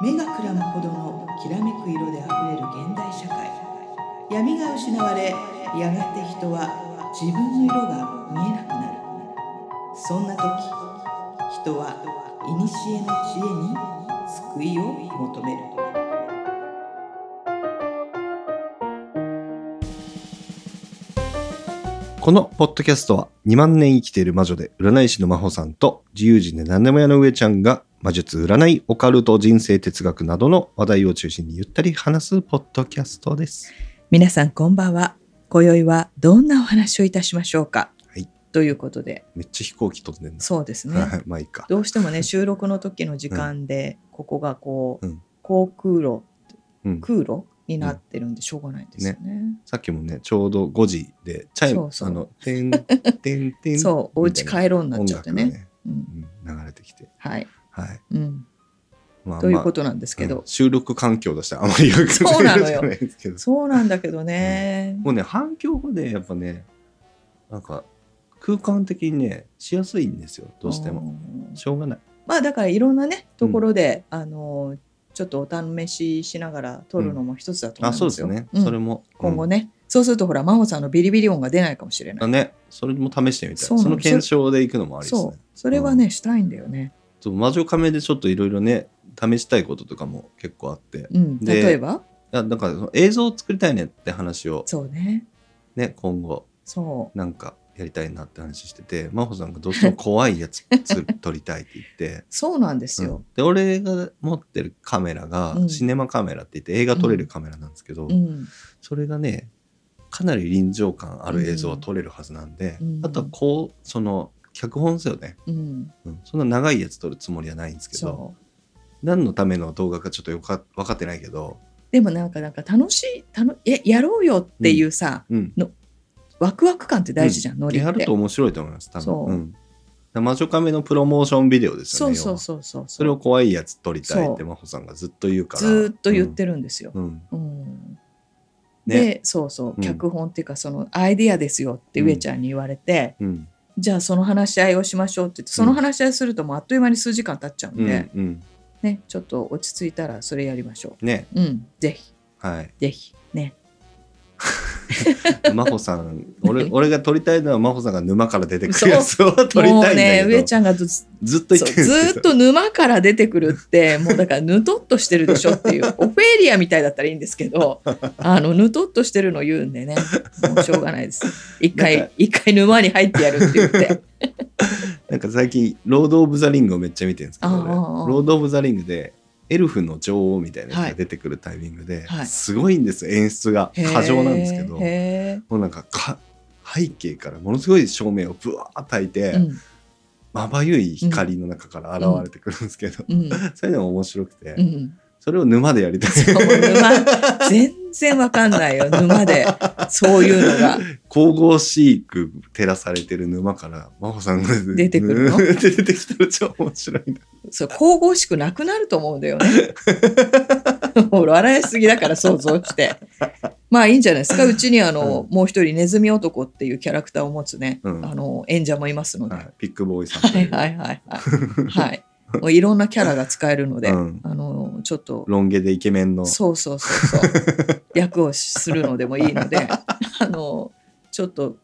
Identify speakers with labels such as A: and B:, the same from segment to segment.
A: 目がくらむほどのきらめく色であふれる現代社会。闇が失われやがて人は自分の色が見えなくなる。そんな時人は古の知恵に救いを求める。
B: このポッドキャストは2万年生きている魔女で占い師の真帆さんと自由人で何でも屋の上ちゃんが魔術、占い、オカルト、人生哲学などの話題を中心にゆったり話すポッドキャストです。
A: 皆さんこんばんは今宵はどんなお話をいたしましょうか、
B: はい
A: ということで
B: めっちゃ飛行機飛んでんな。
A: そうですね
B: はいまあいいか。
A: どうしてもね収録の時の時間で、ここがこう、
B: うん
A: 航空路
B: うん、
A: 空路になってるんでしょうがないんですよね。
B: さっきもね、ちょうど5時で、チャイム、
A: そう
B: あの、てん、てんてん。
A: そうお家帰ろうになっ
B: 音
A: ちゃってね。
B: 楽がね、
A: うん、
B: うん流れてきて。
A: はい、
B: はい。
A: うん、
B: まあ
A: ということなんですけど、
B: うん収録環境としてはあまりよく
A: そうなのよ
B: じゃないですけど。
A: そうな んだけどね。
B: もうね、反響がね、やっぱね、なんか、空間的にね、しやすいんですよ、どうしても。
A: うん
B: しょうがない。
A: まあだからいろんなねところで、あのちょっとお試ししながら撮るのも一つだと思
B: あ、
A: いますよ。
B: そうですね。
A: うん
B: それも。うん
A: 今後ね、そうするとほら真帆さんのビリビリ音が出ないかもしれない。
B: あね、それも試してみたい。
A: その
B: 検証でいくのもありですね
A: そう。それはね、したいんだよね。
B: そう魔女カメでちょっといろいろね、試したいこととかも結構あって。い
A: うん、
B: で
A: 例えば？
B: や、だからその映像を作りたいねって話を
A: そうね。
B: ね、今後、
A: そ
B: なんかやりたいなって話してて、真帆さんがどうしても怖いやつつ撮りたいって言って。
A: う そうなんですよ。
B: うん。で俺が持ってるカメラが、
A: うん。
B: シネマカメラって言って映画撮れるカメラなんですけど、
A: うん。
B: それがねかなり臨場感ある映像は撮れるはずなんで、
A: うん。
B: あとはこうその脚本ですよね、
A: うん、
B: うん。そんな長いやつ撮るつもりはないんですけど。何のための動画かちょっとよか分かってないけど、
A: でもなんかなんか楽しい楽ややろうよっていうさ、
B: うん、
A: ワクワク感って大事じゃん、ノリって。
B: やると面白いと思います多分。
A: そう。
B: うん、魔女カメのプロモーションビデオですよね
A: そうそう
B: 要
A: そうそう。
B: は。それを怖いやつ撮りたいって真帆さんがずっと言うから。
A: ずーっと言ってるんですよ。
B: うん。うん。
A: うん。
B: ね。
A: でそうそう。
B: うん。
A: 脚本っていうかそのアイディアですよって上ちゃんに言われて、
B: うん
A: じゃあその話し合いをしましょうって言ってその話し合いするともうあっという間に数時間経っちゃうん
B: うん
A: で、
B: うん。
A: ねちょっと落ち着いたらそれやりましょ
B: ね。
A: う。うんぜひ。
B: はい。
A: ぜひ。ね。
B: 真帆さん俺俺が撮りたいのは真帆さんが沼から出てくるやつを撮りたいんだけど。
A: ね上ちゃんがず
B: ずっと言ってる。
A: ずーっと沼から出てくるってもうだからぬとっとしてるでしょっていう オフェーリアみたいだったらいいんですけどあのぬとっとしてるの言うんでね。もうしょうがないです。一回
B: か
A: 一回沼に入ってやるって言って。
B: なんか最近ロード・オブ・ザ・リングをめっちゃ見てるんですけど、俺
A: ああああ
B: ロード・オブ・ザ・リングでエルフの女王みたいなやつが出てくるタイミングで、
A: はい。
B: すごいんですよ。演出が過剰なんですけど
A: へ
B: もうなんかか背景からものすごい照明をブワーッ焚いて、
A: ーうん。
B: まばゆい光の中から現れてくるんですけど、
A: うん。
B: そういうのが面白くて、
A: うん。
B: それを沼でやりたい。
A: 全 然わかんないよ沼でそういうのが
B: 神々しく照らされてる沼から真帆さんが
A: 出てくるの？
B: 出てきたら超面白いな
A: そう神々しくなくなると思うんだよね。もう笑いすぎだから想像して。まあいいんじゃないですか。うちにあの、もう一人ネズミ男っていうキャラクターを持つね、
B: うん
A: あの演者もいますので。はい
B: はい、ピックボーイさんと
A: はいはいはい。はい。いろんなキャラが使えるので、
B: うん。
A: あのちょっと。
B: ロン毛でイケメンの。
A: そうそうそうそう。役をするのでもいいので、あのちょっと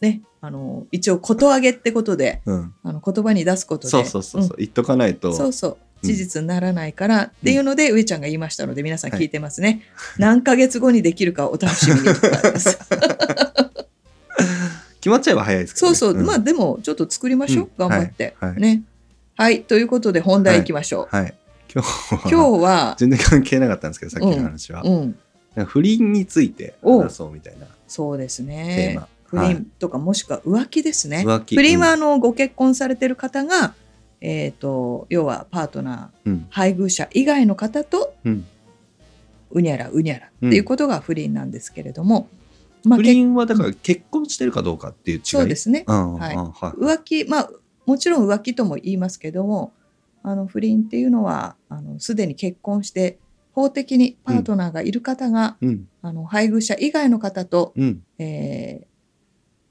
A: ね、あの一応こと上げってことで、
B: うん、
A: あの言葉に出すことで、
B: そうそうそうそう、言っとかないと。
A: そうそう。
B: うん。
A: 事実にならないからっていうので、上ちゃんが言いましたので皆さん聞いてますね、何ヶ月後にできるかお楽しみに
B: 決ま っちゃえば早いですけど、ね、
A: そうそう、まあでもちょっと作りましょう、
B: うん。
A: 頑張って、
B: はいはい。
A: ねはいということで本題い。きましょう、
B: はい。今日は
A: 今日は
B: 全然関係なかったんですけどさっきの話は、
A: うん
B: なんか不倫について話そうみたいな
A: そうです
B: テー
A: ね
B: マ、
A: 不倫とかもしくは浮気ですね、
B: 浮気。
A: 不倫はあのご結婚されてる方が、えっ、と要はパートナー
B: うん。
A: 配偶者以外の方と
B: うん。
A: うにゃらうにゃらっていうことが不倫なんですけれども、まあ
B: 不倫はだから結婚してるかどうかっていう違い？
A: そうですね。
B: うん
A: はい
B: うん。はい。
A: 浮気まあもちろん浮気とも言いますけどもあの不倫っていうのはあのすでに結婚して法的にパートナーがいる方が、
B: うん。
A: あの配偶者以外の方と、
B: うん。
A: えー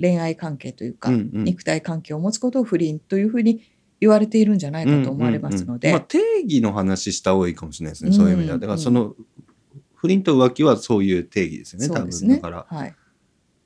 A: 恋愛関係というか、
B: うんうん。
A: 肉体関係を持つことを不倫というふうに言われているんじゃないかと思われますので、
B: うんうんうん。まあ、定義の話した方がいいかもしれないですね、
A: うん
B: そういう意味では。だからその、不倫と浮気はそういう定義ですよね、多分。
A: そうですね。
B: だから。
A: はい、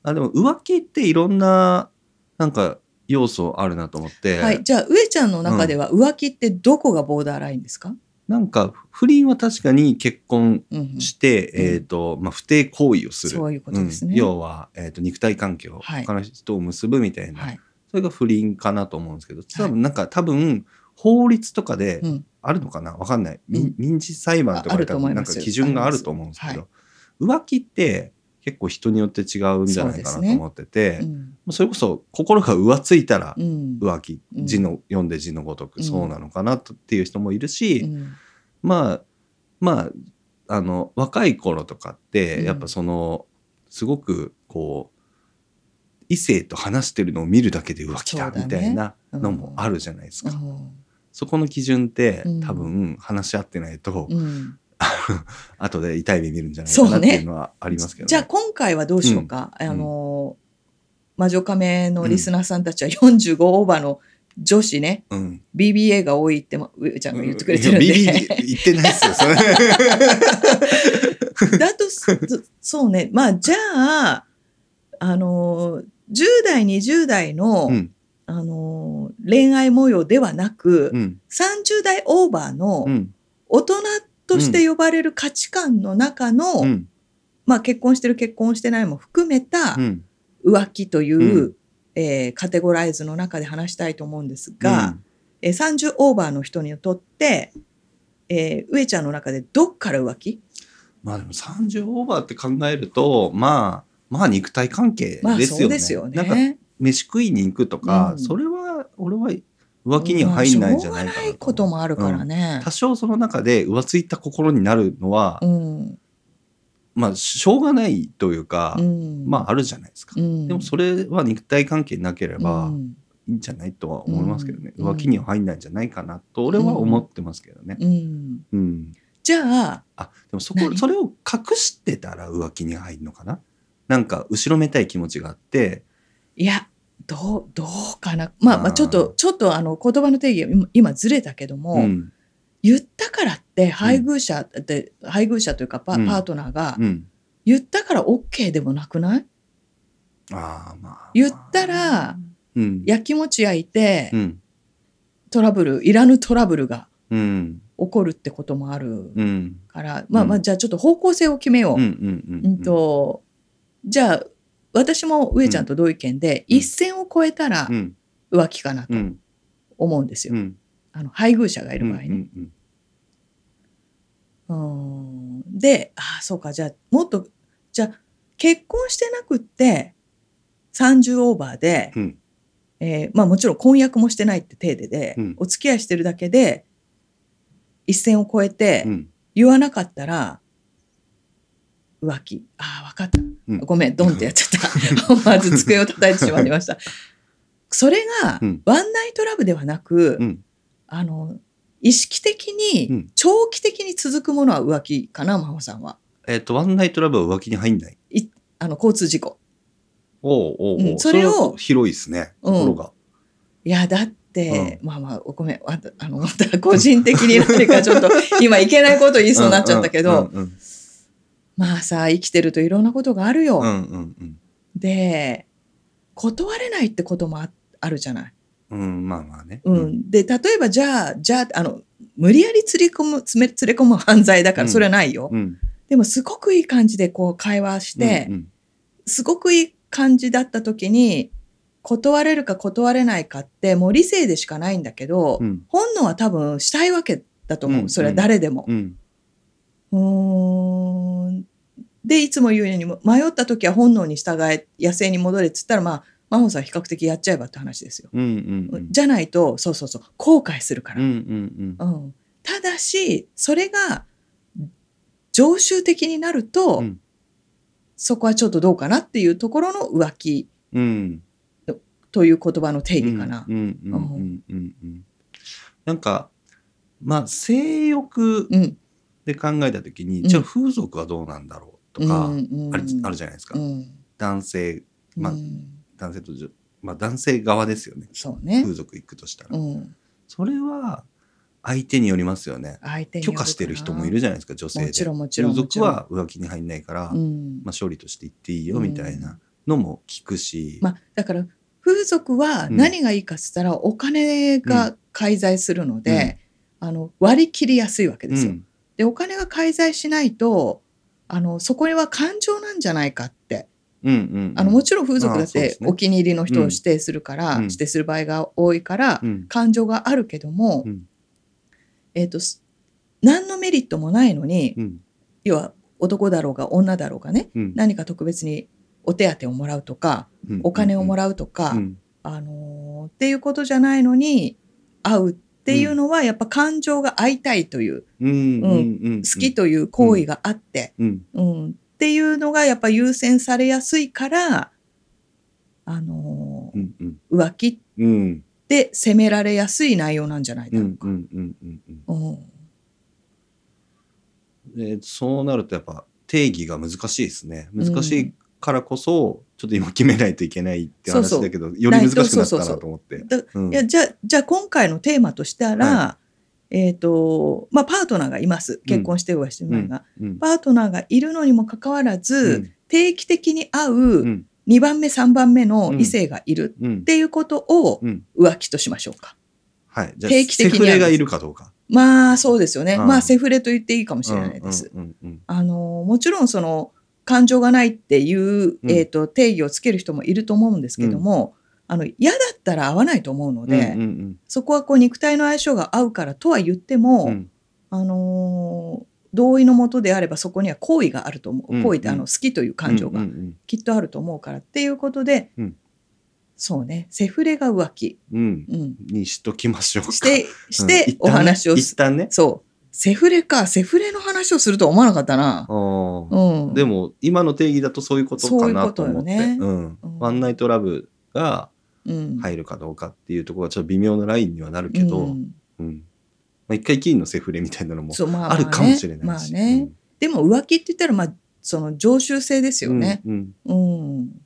B: あ、でも浮気っていろんな、なんか、要素あるなと思って、
A: はい、じゃあ上ちゃんの中では浮気ってどこがボーダーラインですか、
B: なんか、不倫は確かに結婚
A: うんうん。
B: して、
A: うん。
B: えっ、と、まあ、不貞行為をする。
A: そういうことですね。
B: ん。要は、えっ、と、肉体関係を
A: はい
B: 他の人と結ぶみたいな、
A: はい。
B: それが不倫かなと思うんですけど、多分なんか、多分、法律とかで
A: うん。
B: あるのかな？わかんない。民事裁判とかで多分なんか基準があると思うんですけど、浮気って結構人によって違うんじゃないかなと思ってて、
A: うん。
B: それこそ心が浮ついたら
A: うん。
B: 浮気、
A: うん。
B: 字の読んで字のごとく
A: うん。
B: そうなのかなとっていう人もいるし、
A: うん。
B: まあまああの若い頃とかって
A: うん。
B: やっぱその、すごくこう異性と話してるのを見るだけで浮気だみたいなのもあるじゃないですか。
A: うん。
B: そこの基準って
A: うん。
B: 多分話し合ってないと、
A: うん
B: 後で痛い目見るんじゃないかなっていうのはありますけどね。
A: じゃあ今回はどうしようか、
B: ん。
A: あの魔女カメのリスナーさんたちは45オーバーの女子ね、
B: うん、
A: BBA が多いっても上ちゃんが言ってくれてるんで、
B: いやビビ言ってないですよ、それ。
A: だとすそうね。まあじゃああの10代20代の、
B: うん、
A: あの恋愛模様ではなく、
B: うん、
A: 30代オーバーの
B: うん、
A: 大人として呼ばれる価値観の中の、
B: うん、
A: まあ、結婚してる結婚してないも含めた
B: うん。
A: 浮気という、
B: うん
A: えーカテゴライズの中で話したいと思うんですが、えー30オーバーの人にとって、えー上ちゃんの中でどっから浮気？
B: まあでも30オーバーって考えると、まあ、まあ肉体関係ですよね。
A: まあよ
B: なんか
A: ね。
B: 飯食いに行くとか、
A: うん
B: それは俺は浮気には入んないんじゃないかな
A: こともあるからね。
B: 多少その中で浮ついた心になるのは、
A: うん。
B: まあしょうがないというか、
A: うん。
B: まああるじゃないですか。
A: うん。
B: でもそれは肉体関係なければ
A: うん。
B: いいんじゃないとは思いますけどね、
A: うん。
B: 浮気には入んないんじゃないかなと俺は思ってますけどね。
A: うん。
B: うん。
A: じゃあ
B: あでもそこ
A: 何？
B: それを隠してたら浮気に入るのかな？なんか後ろめたい気持ちがあって
A: いやどうどうかな。まあまあちょっ
B: あ
A: とちょっとあの言葉の定義が今今ずれたけども、
B: うん。
A: 言ったからって配偶者って、配偶者というかパ,、
B: うん。
A: パートナーが
B: うん。
A: 言ったから OK でもなくない？
B: ああまあ。
A: 言ったら
B: うん。
A: やきもち焼いて、
B: うん。
A: トラブルいらぬトラブルが
B: うん。
A: 起こるってこともある
B: うん。
A: から、まあまあ
B: うん。
A: じゃあちょっと方向性を決めよう。
B: うんうんうん。
A: うんとじゃあ私も上ちゃんと同意見で、
B: うん。
A: 一線を越えたら
B: うん。
A: 浮気かなと
B: うん。
A: 思うんですよ。
B: うん。
A: あの配偶者がいる場合ね。
B: うん
A: で、ああ、そうか、じゃあ、もっと、じゃあ、結婚してなくって、30オーバーで、
B: うん。
A: えーまあもちろん婚約もしてないって体でで、
B: うん。
A: お付き合いしてるだけで、一線を越えて
B: うん。
A: 言わなかったら、浮気。ああ、わかった。
B: うん
A: ごめん、ドンってやっちゃった。思わず机を叩いてしまいました。それが、
B: うん
A: ワンナイトラブではなく、
B: うん
A: あの、意識的
B: う
A: に
B: ん、
A: 長期的に続くものは浮気かな、真帆さんは。
B: えっとワンナイトラブは浮気に入んない
A: あの、交通事故。
B: おうおうおう
A: うんそれを
B: は広いですね
A: うん
B: ところが
A: いや、だって、まあまあ、ごめん、ああの、また個人的に何かちょっと、今いけないこと言いそうになっちゃったけど、
B: うんうん
A: まあさ、生きてるといろんなことがあるよ。
B: うんうんうん
A: で、断れないってこともああるじゃない。
B: うんうんまあまあね
A: うん。で、例えば、じゃあ、じゃあ、あの、無理やり連れ込む、つめ連れ込む犯罪だから、
B: うん
A: それはないよ。
B: うん
A: でも、すごくいい感じでこう会話して、
B: うん
A: すごくいい感じだった時に、断れるか断れないかって、もう理性でしかないんだけど、
B: うん
A: 本能は多分したいわけだと思う。
B: うん
A: それは誰でも。
B: うん
A: うーん。で、いつも言うように、迷った時は本能に従え、野生に戻れっつったら、まあ、真帆さん比較的やっちゃえばって話ですよ。
B: うんうんうん
A: じゃないと、そうそうそう、後悔するから。
B: うんうん
A: うんただし、それが常習的になると、
B: うん
A: そこはちょっとどうかなっていうところの浮気
B: うん
A: という言葉の定義かな。
B: うんうんうんうんうんうんなんかまあ性欲
A: うん。
B: で考えた時に、
A: うん
B: じゃあ風俗はどうなんだろうとか、あるあるじゃないですか、
A: うん。
B: 男性まあ
A: うん。
B: 男性と女まあ男性側ですよね。
A: そうね。
B: 風俗行くとしたら、
A: うん。
B: それは相手によりますよね。許可してる人もいるじゃないですか、女性で。
A: もちろんもちろん
B: 風俗は浮気に入んないから、
A: うん。
B: まあ、勝利として言っていいよみたいなのも聞くし、
A: まあ、だから風俗は何がいいかっつったら、お金が介在するので、あの割り切りやすいわけですよ。
B: うん。
A: でお金が介在しないとあのそこには感情なんじゃないかって。
B: うんうんうん。
A: あのもちろん風俗だってお気に入りの人を指定するから、
B: うん。
A: 指定する場合が多いから、
B: うん。
A: 感情があるけども、
B: うん。
A: えっ、とす何のメリットもないのに、
B: うん。
A: 要は男だろうが女だろうがね
B: うん。
A: 何か特別にお手当をもらうとか
B: うん。
A: お金をも
B: ら
A: らうとか、
B: うん。
A: あのーっていうことじゃないのに会うっていうのはやっぱ感情が会いたいという、好きという行為があって、
B: うん。
A: うん。っていうのがやっぱ優先されやすいから、あのー
B: うんうん。
A: 浮気
B: うん。
A: で責められやすい内容なんじゃないだろうか。
B: そうなるとやっぱ定義が難しいですね。難しいからこそちょっと今決めないといけないって話だけどより難しくなったなと思って。
A: いやじゃあじゃあ今回のテーマとしたら、えっ、とまあパートナーがいます。結婚してるはしてないが、
B: うん。
A: パートナーがいるのにもかかわらず、
B: うん。
A: 定期的に会
B: う
A: うん。2番目3番目の
B: うん。
A: 異性がいる
B: うん
A: っていうことを
B: うん。
A: 浮気としましょうか。
B: はい。じゃあ
A: 定期的に
B: セフレがいるかどうか。
A: まあそうですよね。
B: うん。
A: まあセフレと言っていいかもしれないです。
B: うんうんうん
A: あのもちろんその感情がないっていう、
B: うん。
A: えー、と定義をつける人もいると思うんですけども、あの嫌だったら合わないと思うので、
B: うんうん
A: そこはこう肉体の相性が合うからとは言っても、
B: うん。うん
A: あのー同意のもとであればそこには好意があると思う、
B: うん。
A: 好意ってあ
B: うん。
A: の好きという感情がきっとあると思うからっていうことで、
B: うん。
A: そうね。セフレが浮気、
B: うん。
A: うん、
B: にしときましょうか。
A: してし
B: うん。
A: てお話を
B: 一
A: す、
B: 旦ね。
A: そうセフレかセフレの話をするとは思わなかったな。うん、
B: でも今の定義だとそういうことかなと思って。
A: そういうことよ
B: うん。
A: うん。
B: ワンナイトラブが
A: うん、
B: 入るかどうかっていうところはちょっと微妙なラインにはなるけど、
A: う
B: うん。
A: ん
B: まあ、一回きりのセフレみたいなのも
A: あま
B: あるかもしれないし。
A: まあね、でも浮気って言ったらまあその常習性です
B: うん
A: よね。
B: うんうん。
A: うん。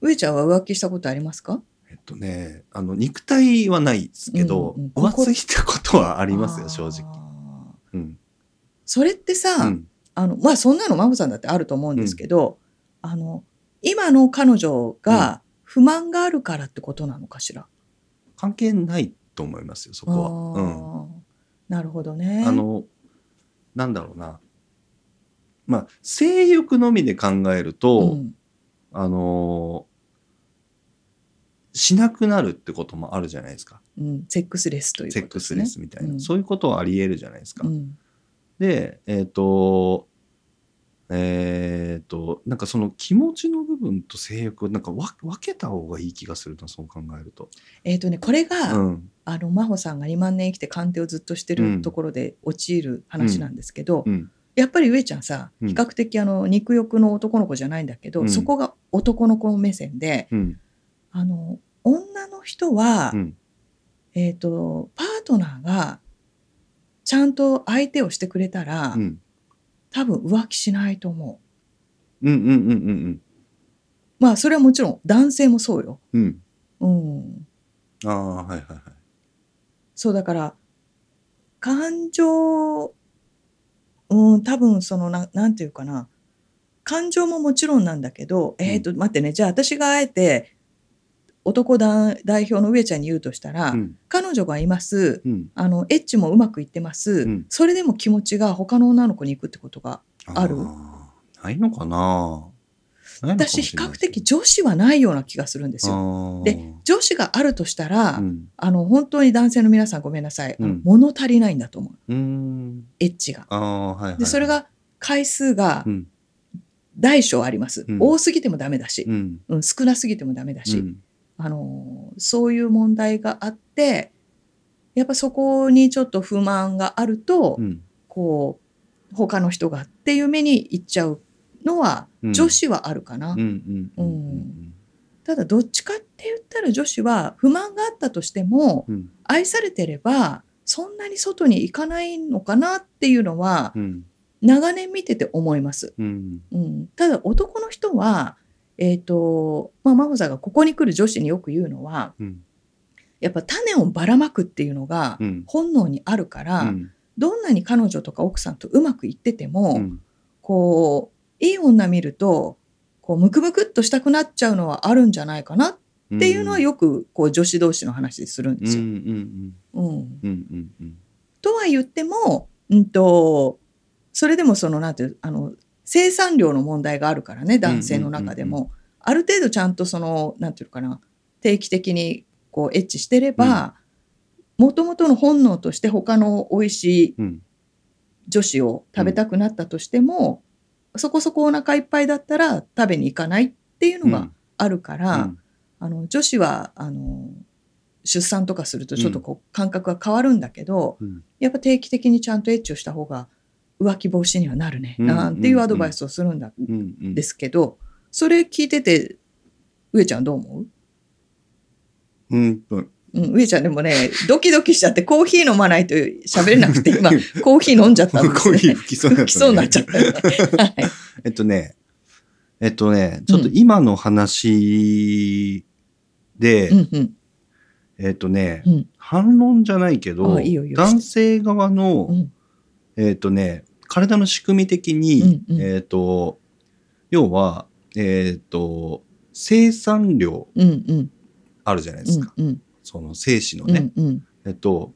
A: 上ちゃんは浮気したことありますか？
B: えっとねあの肉体はないですけど、
A: うんうん
B: 浮ついたことはありますよ正直。うん。
A: それってさ、
B: うん。
A: あのまあそんなの真帆さんだってあると思うんですけど、あの今の彼女が不満があるからってことなのかしら？
B: 関係ないと思いますよそこは。
A: なるほどね。
B: あのなんだろうな。まあ性欲のみで考えると、
A: うん。
B: あのしなくなるってこともあるじゃないですか。
A: うん、セックスレスという
B: セックス。レスみたいな、
A: うん。
B: そういうことはあり得るじゃないですか。
A: うん。
B: でえっ、とえっ、となんかその気持ちの部分と性欲をなんか分分けた方がいい気がするなそう考えると。
A: えっ、とねこれが、
B: うん。
A: あの真帆さんが2万年生きて鑑定をずっとして
B: うん。
A: るところで陥る話なんですけど、
B: うん。
A: やっぱり上ちゃんさ
B: うん。
A: 比較的あの肉欲の男の子じゃないんだけど、
B: うん。
A: そこが男の子目線で
B: うん
A: あの女の人は、
B: うん。
A: えっ、とパートナーがちゃんと相手をしてくれたら、
B: うん。
A: 多分浮気しないと思う。
B: うんうんうんうん
A: まあそれはもちろん男性もそうよ。
B: うん。
A: うん、
B: ああはいはいはい。
A: そうだから感情うん多分そのななんていうかな。感情ももちろんなんだけど、えっ、と待ってね。じゃあ私があえて男だ代表の上ちゃんに言うとしたら、
B: うん。
A: 彼女がいます。
B: うん。
A: あのエッチもうまくいってます、
B: うん。
A: それでも気持ちが他の女の子に行くってことがある？
B: ーな？いのかな
A: 私比較的女子はないような気がするんですよ。
B: よ
A: で女子があるとしたら、
B: うん。
A: あの本当に男性の皆さんごめんなさい、
B: うん。
A: 物足りないんだと思う。
B: う
A: エッチが。
B: はいはいはい。
A: でそれが回数が
B: うん。
A: 大小あります、
B: うん。
A: 多すぎてもダメだし、
B: うん。
A: うん少なすぎてもダメだし、
B: うん
A: あのそういう問題があってやっぱそこにちょっと不満があると、
B: うん。
A: こう他の人がっていう目にいっちゃうのは
B: うん。
A: 女子はあるかな、ただどっちかって言ったら女子は不満があったとしても
B: うん。
A: 愛されてればそんなに外に行かないのかなっていうのは
B: うん。
A: 長年見てて思います。
B: うん。
A: うん、ただ男の人は、えっとまあ、真帆さんがここに来る女子によく言うのは
B: うん。
A: やっぱ種をばらまくっていうのが
B: うん。
A: 本能にあるから、
B: うん。
A: どんなに彼女とか奥さんとうまくいってても、
B: うん。
A: こういい女見るとこうムクムクっとしたくなっちゃうのはあるんじゃないかなっていうのはよくこう女子同士の話でするんですよ。うん。とは言っても、うんと、それでもそのなんていうあの生産量の問題があるからね男性の中でも、
B: うん
A: ある程度ちゃんとそのなんていうのかな定期的にこうエッチしてればもともとの本能として他の美味しい
B: うん。
A: 女子を食べたくなったとしても、そこそこお腹いっぱいだったら食べに行かないっていうのがあるから、
B: うん。
A: あの女子はあの出産とかするとちょっとこう感覚が変わるんだけど、
B: うん。
A: やっぱ定期的にちゃんとエッチをした方が浮気防止にはなるね、
B: うん
A: なんていうアドバイスをするんだ、ですけどそれ聞いてて上ちゃんどう思う？
B: うんと
A: うん、上ちゃんでもね、ドキドキしちゃってコーヒー飲まないと喋れなくて、今、コーヒー飲んじゃったんです
B: コー
A: ね。
B: ヒー吹きそうになったね。
A: 吹きそうになっちゃったよね。はい。
B: えっとね、えっとね、ちょっと今の話で、
A: うんうん。
B: えっとね、
A: うん。
B: 反論じゃないけど
A: あいいよいいよ。
B: 男性側の、
A: うん
B: えっとね、体の仕組み的に、
A: うんうん
B: えっと、要は、えっと、生産量
A: うんうん
B: あるじゃないで
A: う
B: すか。
A: んうん
B: その精子の
A: うん
B: ね。
A: うん
B: えっと、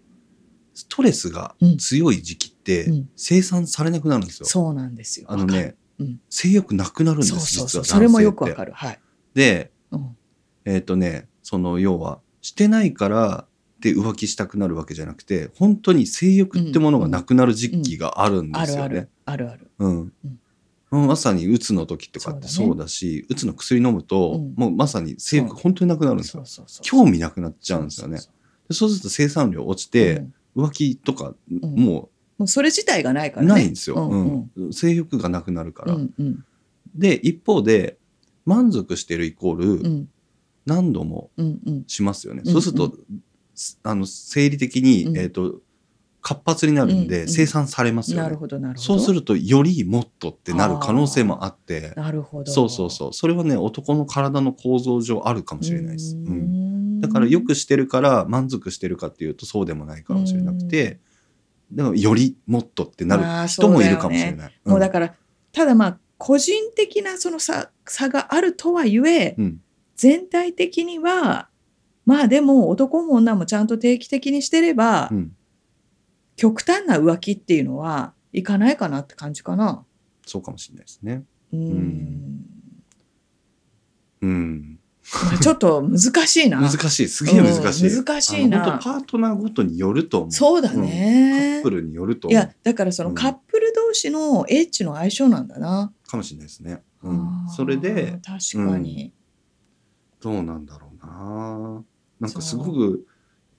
B: ストレスが
A: うん
B: 強い時期って
A: うん
B: 生産されなくなるんですよ。
A: そうなんですよ。
B: あのね、
A: うん
B: 性欲なくなるんです、
A: そうそうそう。
B: 実は
A: それもよくわ
B: る。
A: かる。はい。
B: で、
A: うん
B: えっ、とね、その要は、してないからって浮気したくなるわけじゃなくて、本当に性欲ってものがなくなる時期があるんですよね。
A: あるある。
B: うん。
A: うん
B: まさにうつの時とかって
A: そうだ
B: し、うつの薬飲むと、
A: うん
B: もうまさに性欲本当になくなるんですよ。興味なくなっちゃうんですよね。
A: そう
B: すると生産量落ちて
A: う、ん
B: 浮気とか、
A: ん
B: も
A: もうそれ自体がないか
B: う
A: らね。
B: ないんですよ。
A: うん
B: 性欲がなくなるから。で、一方で、満足してるイコール、
A: うん
B: 何度もしますよね。
A: うん
B: そうすると、すあの生理的に、
A: うん
B: えっ、と活発になるんで、
A: うんうん
B: 生産されますよね。
A: なるほどなるほど。
B: そうするとよりもっとってなる可能性もあって、
A: なるほど。
B: そうそうそう。それはね男の体の構造上あるかもしれないです。
A: うー
B: うん
A: ん
B: だからよくしてるから満足してるかっていうとそうでもないかもしれなくて、でもよりもっとってなる人もいるかもしれない。
A: もうだから、ただまあ、個人的なその差差があるとはいえ、
B: うん
A: 全体的には、まあでも男も女もちゃんと定期的にしてれば、
B: うん、
A: 極端な浮気っていうのはいかないかなって感じかな。
B: そうかもしれないですね。
A: うーん
B: んうん。
A: まあ ちょっと難しいな。
B: 難しい。すげえ難しい。
A: うん難しいな
B: パートナーごとによると思う。
A: そうだ
B: うんカ
A: ね
B: ップ。ルによると。
A: いや、だからその
B: うん
A: カップル同士のエッチの相性なんだな。
B: かもしれないですね。うんそれで、
A: 確かに。
B: どうなんだろうな。なんかすごく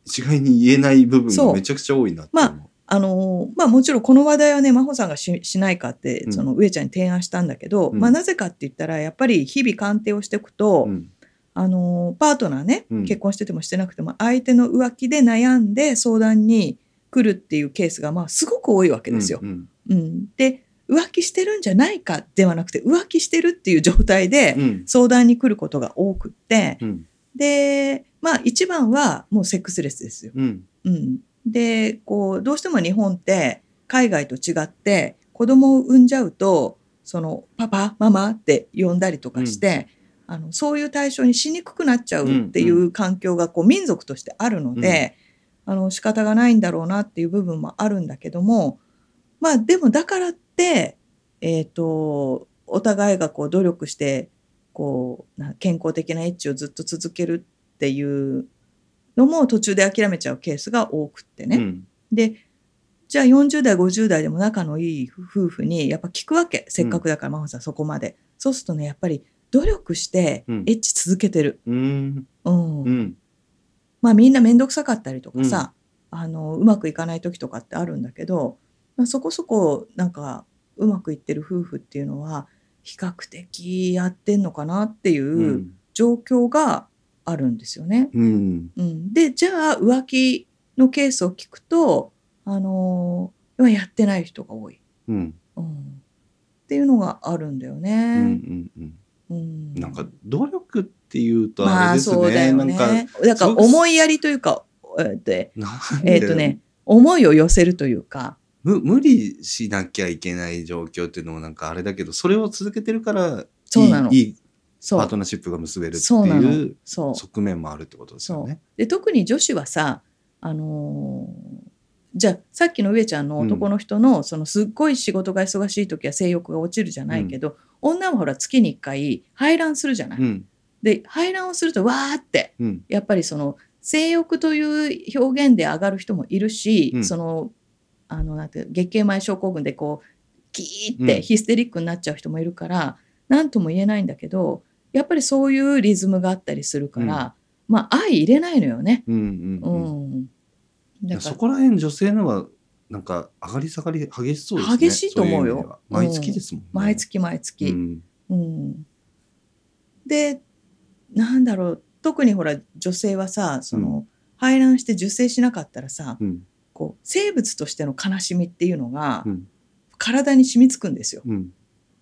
B: 一概に言えない部分がめちゃくちゃ多いなって思う。
A: あのまあもちろんこの話題はね真帆さんがししないかって
B: うん。
A: その上ちゃんに提案したんだけど、
B: うん。
A: まあなぜかって言ったらやっぱり日々鑑定をしていくと、
B: うん。
A: あのパートナーね、
B: うん。
A: 結婚しててもしてなくても相手の浮気で悩んで相談に来るっていうケースがまあすごく多いわけですよ。
B: うん。
A: うん。で浮気してるんじゃないかではなくて浮気してるっていう状態で
B: うん。
A: 相談に来ることが多くって、
B: うん
A: でまあ一番はもうセックスレスですよ。
B: うん。
A: うん、でこうどうしても日本って海外と違って子供を産んじゃうとそのパパママって呼んだりとかして、あのそういう対象にしにくくなっちゃうっていう環境がこう民族としてあるので、あの仕方がないんだろうなっていう部分もあるんだけどもまあでもだからって、えー、とお互いがこう努力してこうな健康的なエッチをずっと続けるっていうのも途中で諦めちゃうケースが多くってね。
B: うん。
A: でじゃあ40代50代でも仲のいい夫婦にやっぱ聞くわけ。せっかくだから真帆さんそこまで。そうするとねやっぱり努力して
B: うん。
A: エッチ続けてる。
B: うん。
A: うん。
B: うん。
A: まあみんな面倒くさかったりとかさ、あのうまくいかない時とかってあるんだけど、まあ、そこそこなんかうまくいってる夫婦っていうのは比較的やってんのかなっていううん。状況があるんですよね。
B: うん。
A: うん、でじゃあ浮気のケースを聞くと、あのーやってない人が多い、
B: うん。
A: うん、っていうのがあるんだよね。
B: んうん
A: うん。
B: なんか努力っていうと
A: まあ
B: あれですね。
A: そうだよね。
B: なんか
A: 思いやりというか、えっ、とね、思いを寄せるというか、
B: む無理しなきゃいけない状況っていうのもなんかあれだけどそれを続けてるから
A: そうなの
B: いいパート。ナーシップが結べるっていう。側面もあるってことですよね。
A: で特に女子はさ、あのーじゃあさっきの上ちゃんの男の人の、そのすっごい仕事が忙しい時は性欲が落ちるじゃないけど、女はほら月に1回排卵するじゃない。
B: うん
A: で排卵をするとわーって
B: うん
A: やっぱりその性欲という表現で上がる人もいるし、
B: うん
A: そのあのなんて月経前症候群でこうキーっ
B: うん。
A: てヒステリックになっちゃう人もいるから何とも言えないんだけどやっぱりそういうリズムがあったりするから、まあ相入れないのよね。
B: うんうん
A: う
B: そこら辺女性のはなんか上がり下がり激しそうですね。
A: 激しいと思うよ。
B: そ意味では。毎月ですもんね。
A: 毎月毎月。
B: うん。
A: うん。でなんだろう。特にほら女性はさその、排卵して受精しなかったらさ
B: うん
A: こう生物としての悲しみっていうのが、
B: うん。
A: 体に染みつくんですよ。
B: うん。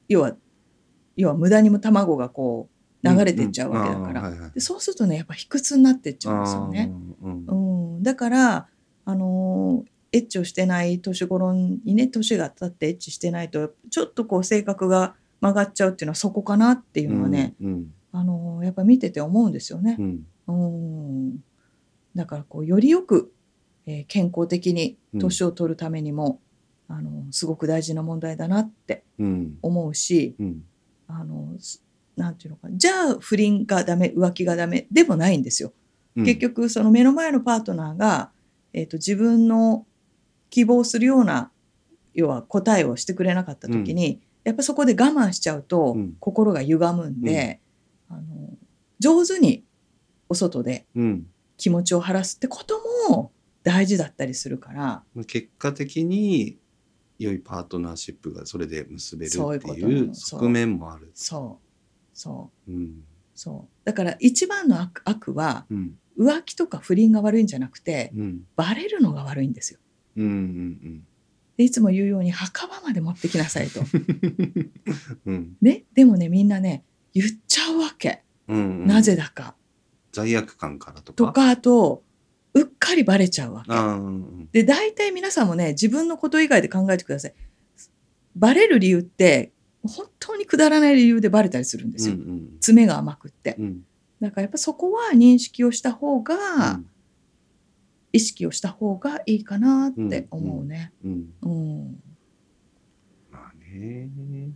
A: 要は要は無駄にも卵がこう流れてっちゃうわけだから、
B: うん。うんはいはい。
A: でそうするとねやっぱ卑屈になってっちゃうんですよね。
B: うん
A: うん、だからあのーエッチをしてない年頃にね年が経ってエッチしてないとちょっとこう性格が曲がっちゃうっていうのはそこかなっていうのはね、
B: うん。
A: あのーやっぱ見てて思うんですよね。
B: う。ん。
A: うん。だからこうよりよく、えー健康的に年を取るためにも、あのすごく大事な問題だなって
B: うん。
A: 思うし
B: うん。
A: あのすなんていうのかじゃあ不倫がダメ浮気がダメでもないんですよ。
B: うん。
A: 結局その目の前のパートナーが、えー、と自分の希望するような要は答えをしてくれなかった時に、やっぱそこで我慢しちゃうと、
B: うん。
A: 心が歪むんで、あの上手にお外で
B: うん。
A: 気持ちを晴らすってことも大事だったりするから。
B: 結果的に良いパートナーシップがそれで結べるって
A: い
B: う側面もある。
A: そう。そう。
B: う。ん。
A: そう。だから一番の悪悪は
B: うん。
A: 浮気とか不倫が悪いんじゃなくて
B: うん。
A: バレるのが悪いんですよ。
B: うんうん
A: でいつも言うように墓場まで持ってきなさいと。
B: う んうん。
A: ね、でもねみんなね言っちゃうわけ、
B: うんうん。
A: なぜだか。
B: 罪悪感からとか？
A: とかあとうっかりバレちゃうわけ。で大体皆さんもね自分のこと以外で考えてください。バレる理由って本当にくだらない理由でバレたりするんですよ。
B: うんうん
A: 爪が甘くって。
B: うん
A: だからやっぱそこは認識をした方が、
B: うん
A: 意識をした方がいいかなって思うね。
B: うん
A: うん
B: まあね。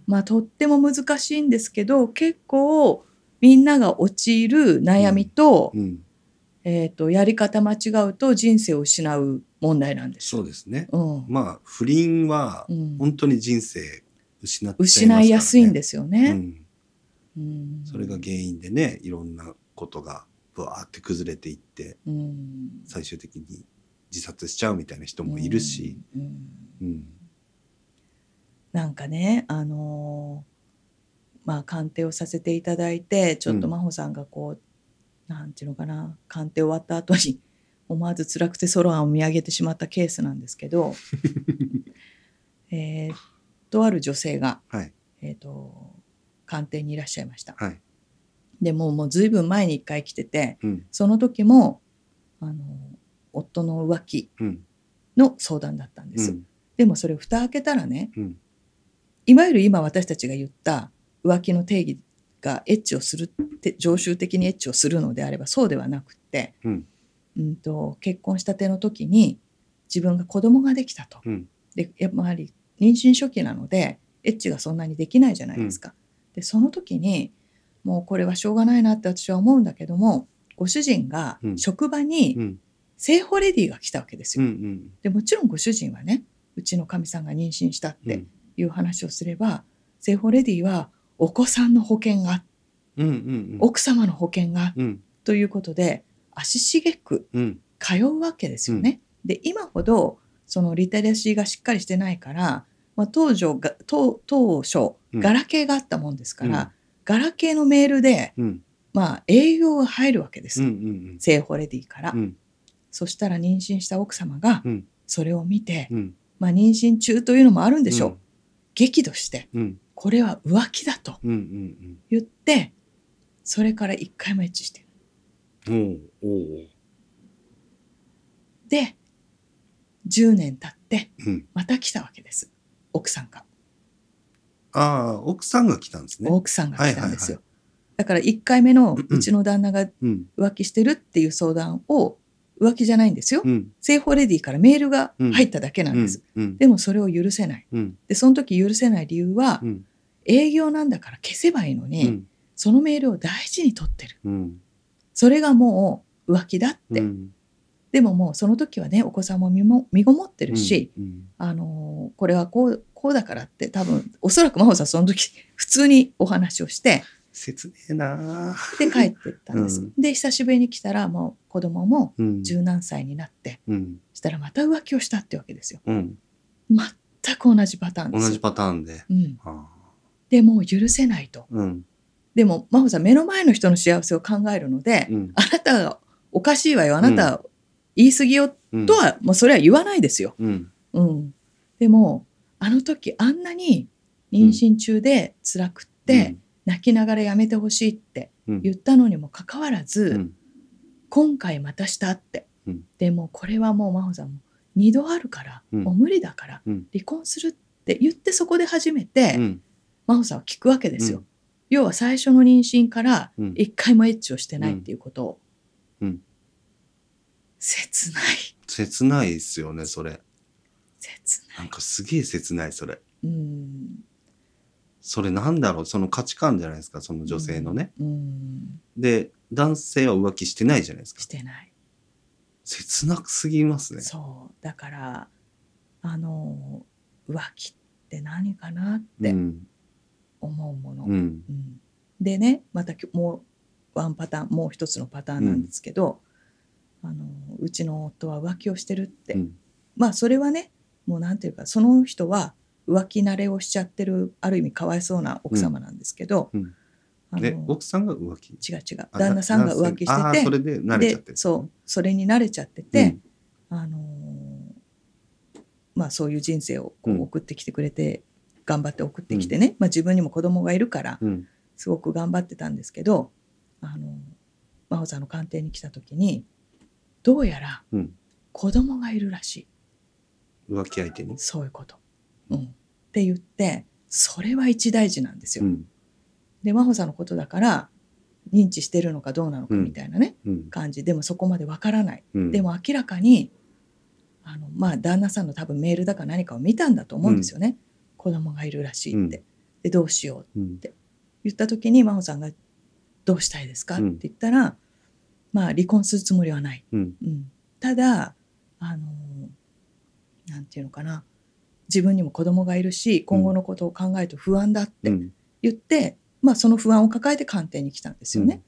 A: まあとっても難しいんですけど結構みんなが陥る悩みと,、
B: うん
A: えー、とやり方間違うと人生を失う問題なんです。
B: そうですね。
A: うん。
B: まあ不倫は
A: うん。
B: 本当に人生失っちゃいますからね。
A: 失いやすいんですよ
B: う
A: ね。
B: ん。
A: うん。
B: それが原因でねいろんなことがブワーって崩れていって
A: うん。
B: 最終的に自殺しちゃうみたいな人もいるし、うん。
A: なんかねあのーまあ鑑定をさせていただいてちょっと
B: うん。
A: 真帆さんがこう、なんていうのかな鑑定終わった後に思わず辛くてソロアンを見上げてしまったケースなんですけど えーとある女性が、
B: はい。
A: えー、と鑑定にいらっしゃいました。
B: はい、
A: でもうもうずいぶん前に一回来てて
B: うん。
A: その時もあの夫の浮気
B: うん。
A: の相談だったんです。
B: うん。
A: でもそれ蓋開けたらね
B: うん。
A: いわゆる今私たちが言った浮気の定義がエッチをするって常習的にエッチをするのであればそうではなくって、
B: うん。
A: うんと結婚したての時に自分が子供ができたと。
B: うん。
A: でやはり妊娠初期なのでエッチがそんなにできないじゃないですか。でその時にもうこれはしょうがないなって私は思うんだけどもご主人が
B: うん。
A: 職場に
B: うん。
A: 性保レディが来たわけです
B: う
A: よ。
B: ん。
A: でもちろんご主人はねうちのかみさんが妊娠したっていう話をすれば、性保レディはお子さんの保険が
B: うんうんうん。
A: 奥様の保険が
B: うん。
A: ということで足しげく
B: うん。
A: 通うわけですよね。で今ほどそのリテラシーがしっかりしてないから、まあ、当初が当当初
B: うん。
A: ガラケーがあったもんですから、
B: うん。
A: ガラケーのメールで、
B: うん。
A: まあ、営業が入るわけです、
B: うんうん。
A: 性保レディから、
B: うん。
A: そしたら妊娠した奥様が
B: うん。
A: それを見て、
B: うん。
A: まあ、妊娠中というのもあるんでしょう、
B: うん。
A: 激怒して
B: うん
A: これは浮気だと
B: うんうん
A: 言ってそれから一回もエッチしてる。で10年経って
B: うん。
A: また来たわけです奥さんが
B: ああ、奥さんが来たんですね。
A: 奥さんが来たんですよ、
B: は
A: だから1回目の
B: うんうん
A: うちの旦那が
B: うん。
A: 浮気してるっていう相談を浮気じゃないんですよ
B: うん。
A: 聖法レディからメールが入っただけなんです、
B: うん。
A: でもそれを許せない
B: うん。
A: でその時許せない理由は、
B: うん。
A: 営業なんだから消せばいいのに、
B: うん。
A: そのメールを大事に取ってる
B: うん。
A: それがもう浮気だって、
B: うん。
A: でももうその時はねお子さんも身も身ごもってるし、
B: うん。
A: あのーこれはこうこうだからって多分おそらく真帆さんその時普通にお話をして
B: 切ねえな
A: で帰ってったんです、
B: うん
A: で久しぶりに来たらもう子供も
B: うん。
A: 十何歳になって
B: うん。
A: したらまた浮気をしたってわけですよ
B: うん。
A: 全く同じパターンですよ
B: 同じパターンで。
A: うん、
B: あ
A: でもう許せないと
B: あうん。
A: でも真帆さん目の前の人の幸せを考えるので、
B: うん。
A: あなたがおかしいわよあなた言い過ぎよ
B: うん
A: とは、もうそれは言わないですよ、
B: うん。
A: うん、でもあの時あんなに妊娠中で辛くって、泣きながらやめてほしいって
B: うん、
A: 言ったのにもかかわらず、
B: うん。
A: 今回またしたって、
B: うん
A: でもこれはもう真帆さんも2度あるから、
B: うん
A: もう無理だから
B: うん。
A: 離婚するって言ってそこで初めて、
B: うん。
A: 真帆さんは聞くわけですよ、
B: うん
A: 要は最初の妊娠から
B: うん。
A: 一回もエッチをしてないっていうことを、
B: うん
A: 切ない
B: 切ないですよね、それ。
A: 切な
B: ないんかすげえ切ない、それ。
A: うん
B: それなんだろう、その価値観じゃないですか、その女性のね。
A: うん
B: で、男性は浮気してないじゃないですか
A: し。てない
B: 切なすぎますね。
A: そうだからあの浮気って何かなっ
B: う
A: て
B: ん。
A: 思うもの、
B: うん。
A: うん。でねまたもうワンパターンもう一つのパターンなんですけど、あのうちの夫は浮気をしてるって、
B: うん。
A: まあそれはねもうなんていうかその人は浮気慣れをしちゃってるある意味かわいそうな奥様なんですけど、
B: で、奥さんが浮気？
A: 違う違う。
B: あ
A: 旦那さんが浮気してて
B: それで慣れちゃって
A: そうそれに慣れちゃってて、あのーまあそういう人生をこ
B: うん。
A: う送ってきてくれて、頑張って送ってきてね、まあ、自分にも子供がいるから
B: うん。うん。
A: すごく頑張ってたんですけどあの真帆さんの鑑定に来た時にどうやら
B: うん。
A: 子供がいるらしい
B: 浮気相手に？
A: そういうこと。うん、って言ってそれは一大事なんですよ。
B: うん。
A: で真帆さんのことだから認知してるのかどうなのか
B: うん
A: みたいなね、
B: うん。
A: 感じでもそこまでわからない。
B: うん。
A: でも明らかにあのまあ旦那さんの多分メールだか何かを見たんだと思うんですよね、子供がいるらしいって、
B: うん
A: でどうしよう
B: うん。
A: 言った時に真帆さんが「どうしたいですか?」っ
B: うん
A: て言ったら、まあ離婚するつもりはない、
B: うん。
A: うん、ただあのなんていうのかな自分にも子供がいるし今後のことを考えると不安だって
B: うん。
A: 言って、まあその不安を抱えて鑑定に来たんですよね。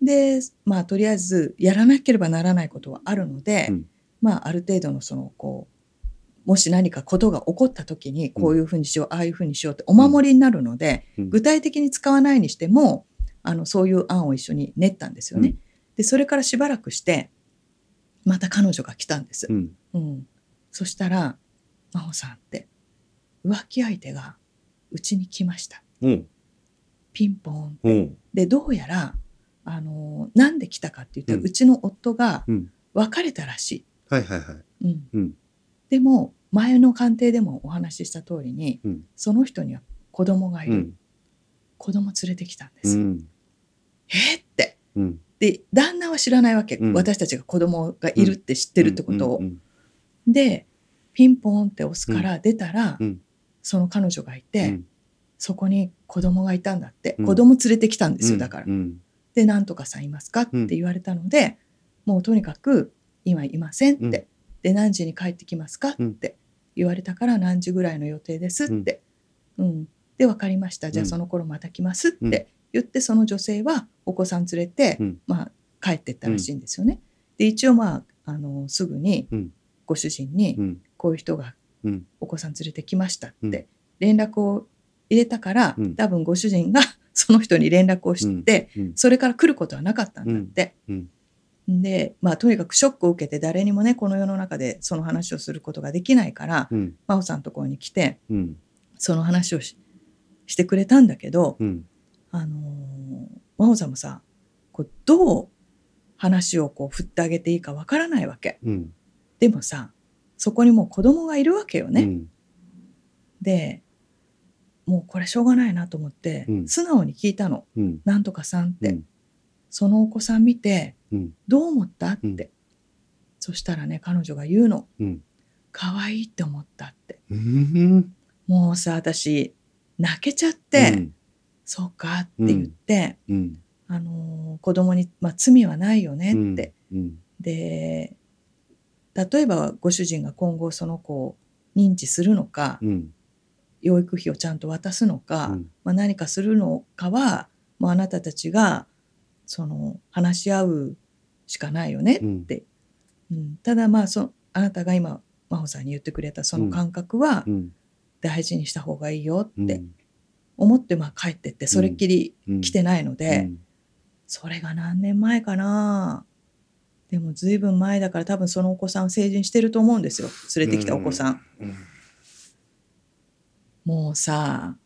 A: でまあとりあえずやらなければならないことはあるので、
B: うん
A: まあある程度のそのこうもし何かことが起こった時にこういうふうにしよう、ああいうふうにしようってお守りになるので、
B: うん
A: 具体的に使わないにしてもあのそういう案を一緒に練ったんですよね。
B: うん
A: でそれからしばらくしてまた彼女が来たんです。
B: うん。
A: うん、そしたら「真帆さん」って浮気相手がうちに来ました
B: うん。
A: ピンポン
B: うん。
A: でどうやらあのなんで来たかって言ったら、
B: う
A: うんちの夫が
B: うん。
A: 別れたらし
B: はいはいはい。
A: い、うん
B: うん。
A: でも前の鑑定でもお話しした通りに
B: うん。
A: その人には子供がいうる、
B: ん。
A: 子供連れてきたんです、
B: うん。
A: えっって
B: うん。
A: で旦那は知らないわけ、
B: うん
A: 私たちが子供がいるって知ってるってことを、
B: うん。
A: でピンポンって押すから出たら、
B: うん
A: その彼女がいて、
B: うん
A: そこに子供がいたんだって、
B: うん
A: 子供連れてきたんですよだから。
B: うん。
A: で「なんとかさんいますか?」って言われたので、もうとにかく「今いません」って、
B: うん
A: で何時に帰ってきますか?」
B: うん
A: って言われたから何時ぐらいの予定ですって、うんで分かりましたじゃあ
B: うん
A: その頃また来ますっ
B: うん
A: て言ってその女性はお子さん連れて、
B: うん
A: まあ、帰ってったらしいんですよね。で一応まああのすぐに
B: うん
A: ご主人に
B: うん。
A: こういう人が
B: うん。
A: お子さん連れてきましたっ
B: うん
A: て連絡を入れたから、
B: うん
A: 多分ご主人がその人に連絡をして、
B: うん。
A: それから来ることはなかったんだって。
B: うん。
A: でまあとにかくショックを受けて誰にもねこの世の中でその話をすることができないから
B: うん。
A: 真帆さんのところに来て
B: うん。
A: その話をししてくれたんだけど、
B: うん。
A: あのー真帆さんもさこうどう話をこう振ってあげていいかわからないわけ。
B: うん。
A: でもさそこにもう子供がいるわけよね、
B: うん。
A: でもうこれしょうがないなと思って、
B: うん。
A: 素直に聞いたの。
B: うん「
A: なんとかさん」って、
B: うん。
A: そのお子さん見て
B: うん
A: どう思ったって、
B: うん。
A: そしたらね彼女が言うの。
B: うん「
A: 可愛いって思った」って。
B: うん。
A: もうさ私泣けちゃって「
B: うん。
A: そうか」って言って、
B: うん。
A: あのー子供に、まあ、罪はないよねって、
B: うん。
A: で例えばご主人が今後その子を認知するのか、
B: うん。
A: 養育費をちゃんと渡すのか、
B: うん。
A: まあ、何かするのかはもうあなたたちがその話し合うしかないよねって、うん。ただまあそあなたが今真帆さんに言ってくれたその感覚は
B: うん。
A: 大事にした方がいいよ
B: うん。
A: って思ってまあ帰ってってそれっきり
B: うん。
A: 来てないので、
B: うん。
A: それが何年前かな。でも随分前だから多分そのお子さん成人してると思うんですよ。連れてきたお子さん、
B: うん。
A: もうさ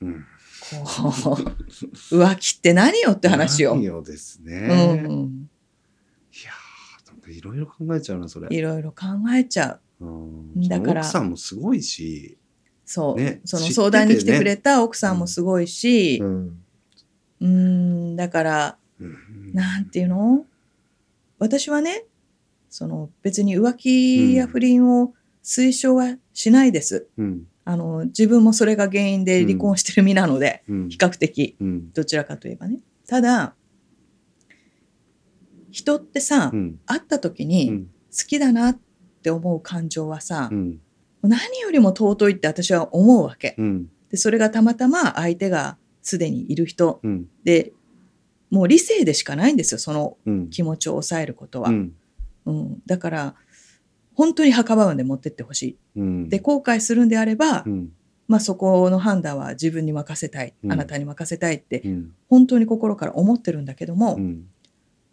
B: うん
A: 浮気って何よって話よ。
B: 何。よですね。
A: うん、
B: いやいろいろ考えちゃうなそれ。
A: いろいろ考えちゃう。
B: うん。
A: だから
B: 奥さんもすごいし、
A: そう、
B: ね
A: その相談に来てくれた奥さんもすごいし、
B: う
A: うん。ーん、だから、
B: うん。
A: なんていうの？私はね、その別に浮気や不倫を推奨はしないです。
B: うん
A: あの、自分もそれが原因で離婚してる身なので、
B: うん。
A: 比較的、
B: うん。
A: どちらかといえばね。ただ、人ってさ、
B: うん。
A: 会った時
B: う
A: に
B: ん。
A: 好きだなって思う感情はさ、
B: うん。
A: 何よりも尊いって私は思うわけ。
B: うん。
A: で、それがたまたま相手がすでにいる人
B: うん。
A: で、もう理性でしかないんですよ、その
B: うん。
A: 気持ちを抑えることは。
B: う
A: うん
B: ん。
A: だから、本当に墓場まで持ってってほし
B: うん。
A: い。で、後悔するんであれば、
B: うん。
A: まあそこの判断は自分に任せたい、
B: うん。
A: あなたに任せたいって、
B: うん。
A: 本当に心から思ってるんだけども、
B: うん。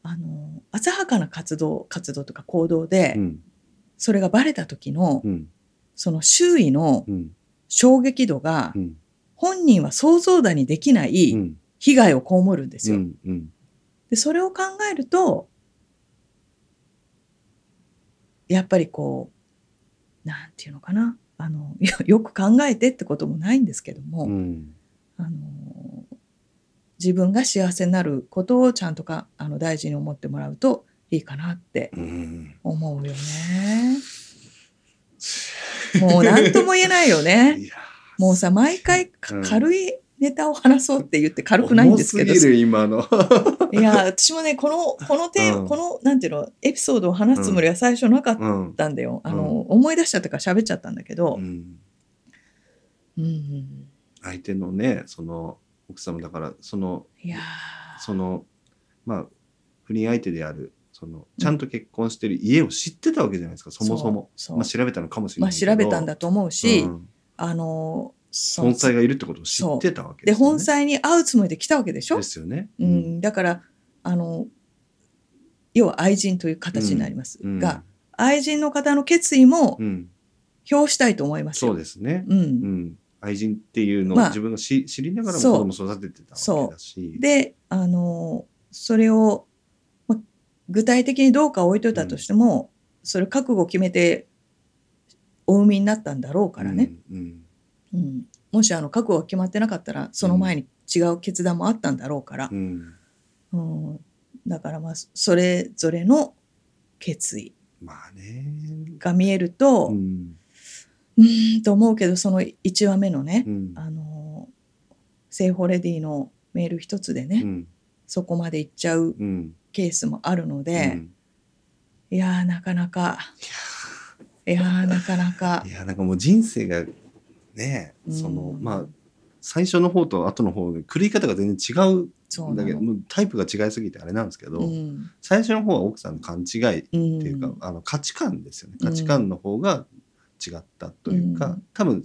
A: あの、浅はかな活動、活動とか行動で、
B: うん。
A: それがバレた時の、
B: うん。
A: その周囲の
B: うん。
A: 衝撃度が、
B: うん。
A: 本人は想像だにできない
B: うん。
A: 被害を被るんです
B: う
A: よ。で、それを考えると、やっぱりこう、なんていうのかな。あの、よ よく考えてってこともないんですけども、
B: うん
A: あの、自分が幸せになることをちゃんとか、あの、大事に思ってもらうといいかなって
B: うん
A: 思うよね。もう何とも言えないよね。もうさ、毎回軽いネタを話そうって言って軽くないんですけど
B: 重すぎる今の
A: いや、私もね、この、このテーマ、
B: うん。
A: この、なんていうの、エピソードを話すつもりは最初なかっ
B: うん
A: たんだよ。あの、
B: う
A: 思い出しちゃったから喋っちゃったんだけど。
B: う、ん。
A: うん。
B: 相手のねその奥様だからその
A: いや
B: そのまあ不倫相手であるそのちゃんと結婚してる家を知ってたわけじゃないですか、そもそも。
A: そうそう。
B: まあ、調べたのかもしれ
A: まあ
B: ないけど。
A: 調べたんだと思うし、
B: うん。
A: あの、そ
B: 本妻がいるってことを知ってたわけ
A: で、
B: ですよね。
A: 本妻に会うつもりで来たわけでしょ？
B: ですよね。
A: うん。だから、あの、要は愛人という形になります
B: うん
A: が、愛人の方の決意も
B: うん、
A: 表したいと思いますよ。
B: そうですね。
A: う。
B: うんん、愛人っていうのを
A: まあ
B: 自分がし、知りながらも子供育ててたわけだし。
A: で、あの、それを、ま、具体的にどうか置いといたとしても、それ覚悟を決めてお産みになったんだろうからね。
B: うん。
A: うんもしあの覚悟が決まってなかったら、その前に違う決断もあったんだろうから
B: う、ん。
A: うんだからまあ、それぞれの決意
B: まあね。
A: が見えると、
B: う。
A: うんーんと思うけど、その1話目のね、
B: うん。
A: あの、セーフォレディのメール一つでね、
B: うん。
A: そこまで行っちゃう
B: うん。
A: ケースもあるので、
B: うん
A: いやーなかなか、いやーなかなか
B: い、やなんかもう人生がねその
A: うん
B: まあ最初の方と後の方で狂い方が全然違う
A: ん。
B: だけどもうタイプが違いすぎてあれなんですけど、
A: うん、
B: 最初の方は奥さんの勘違いって
A: うん、
B: いうか、あの価値観ですよね。
A: うん。
B: 価値観の方が違ったというか、
A: うん。
B: 多分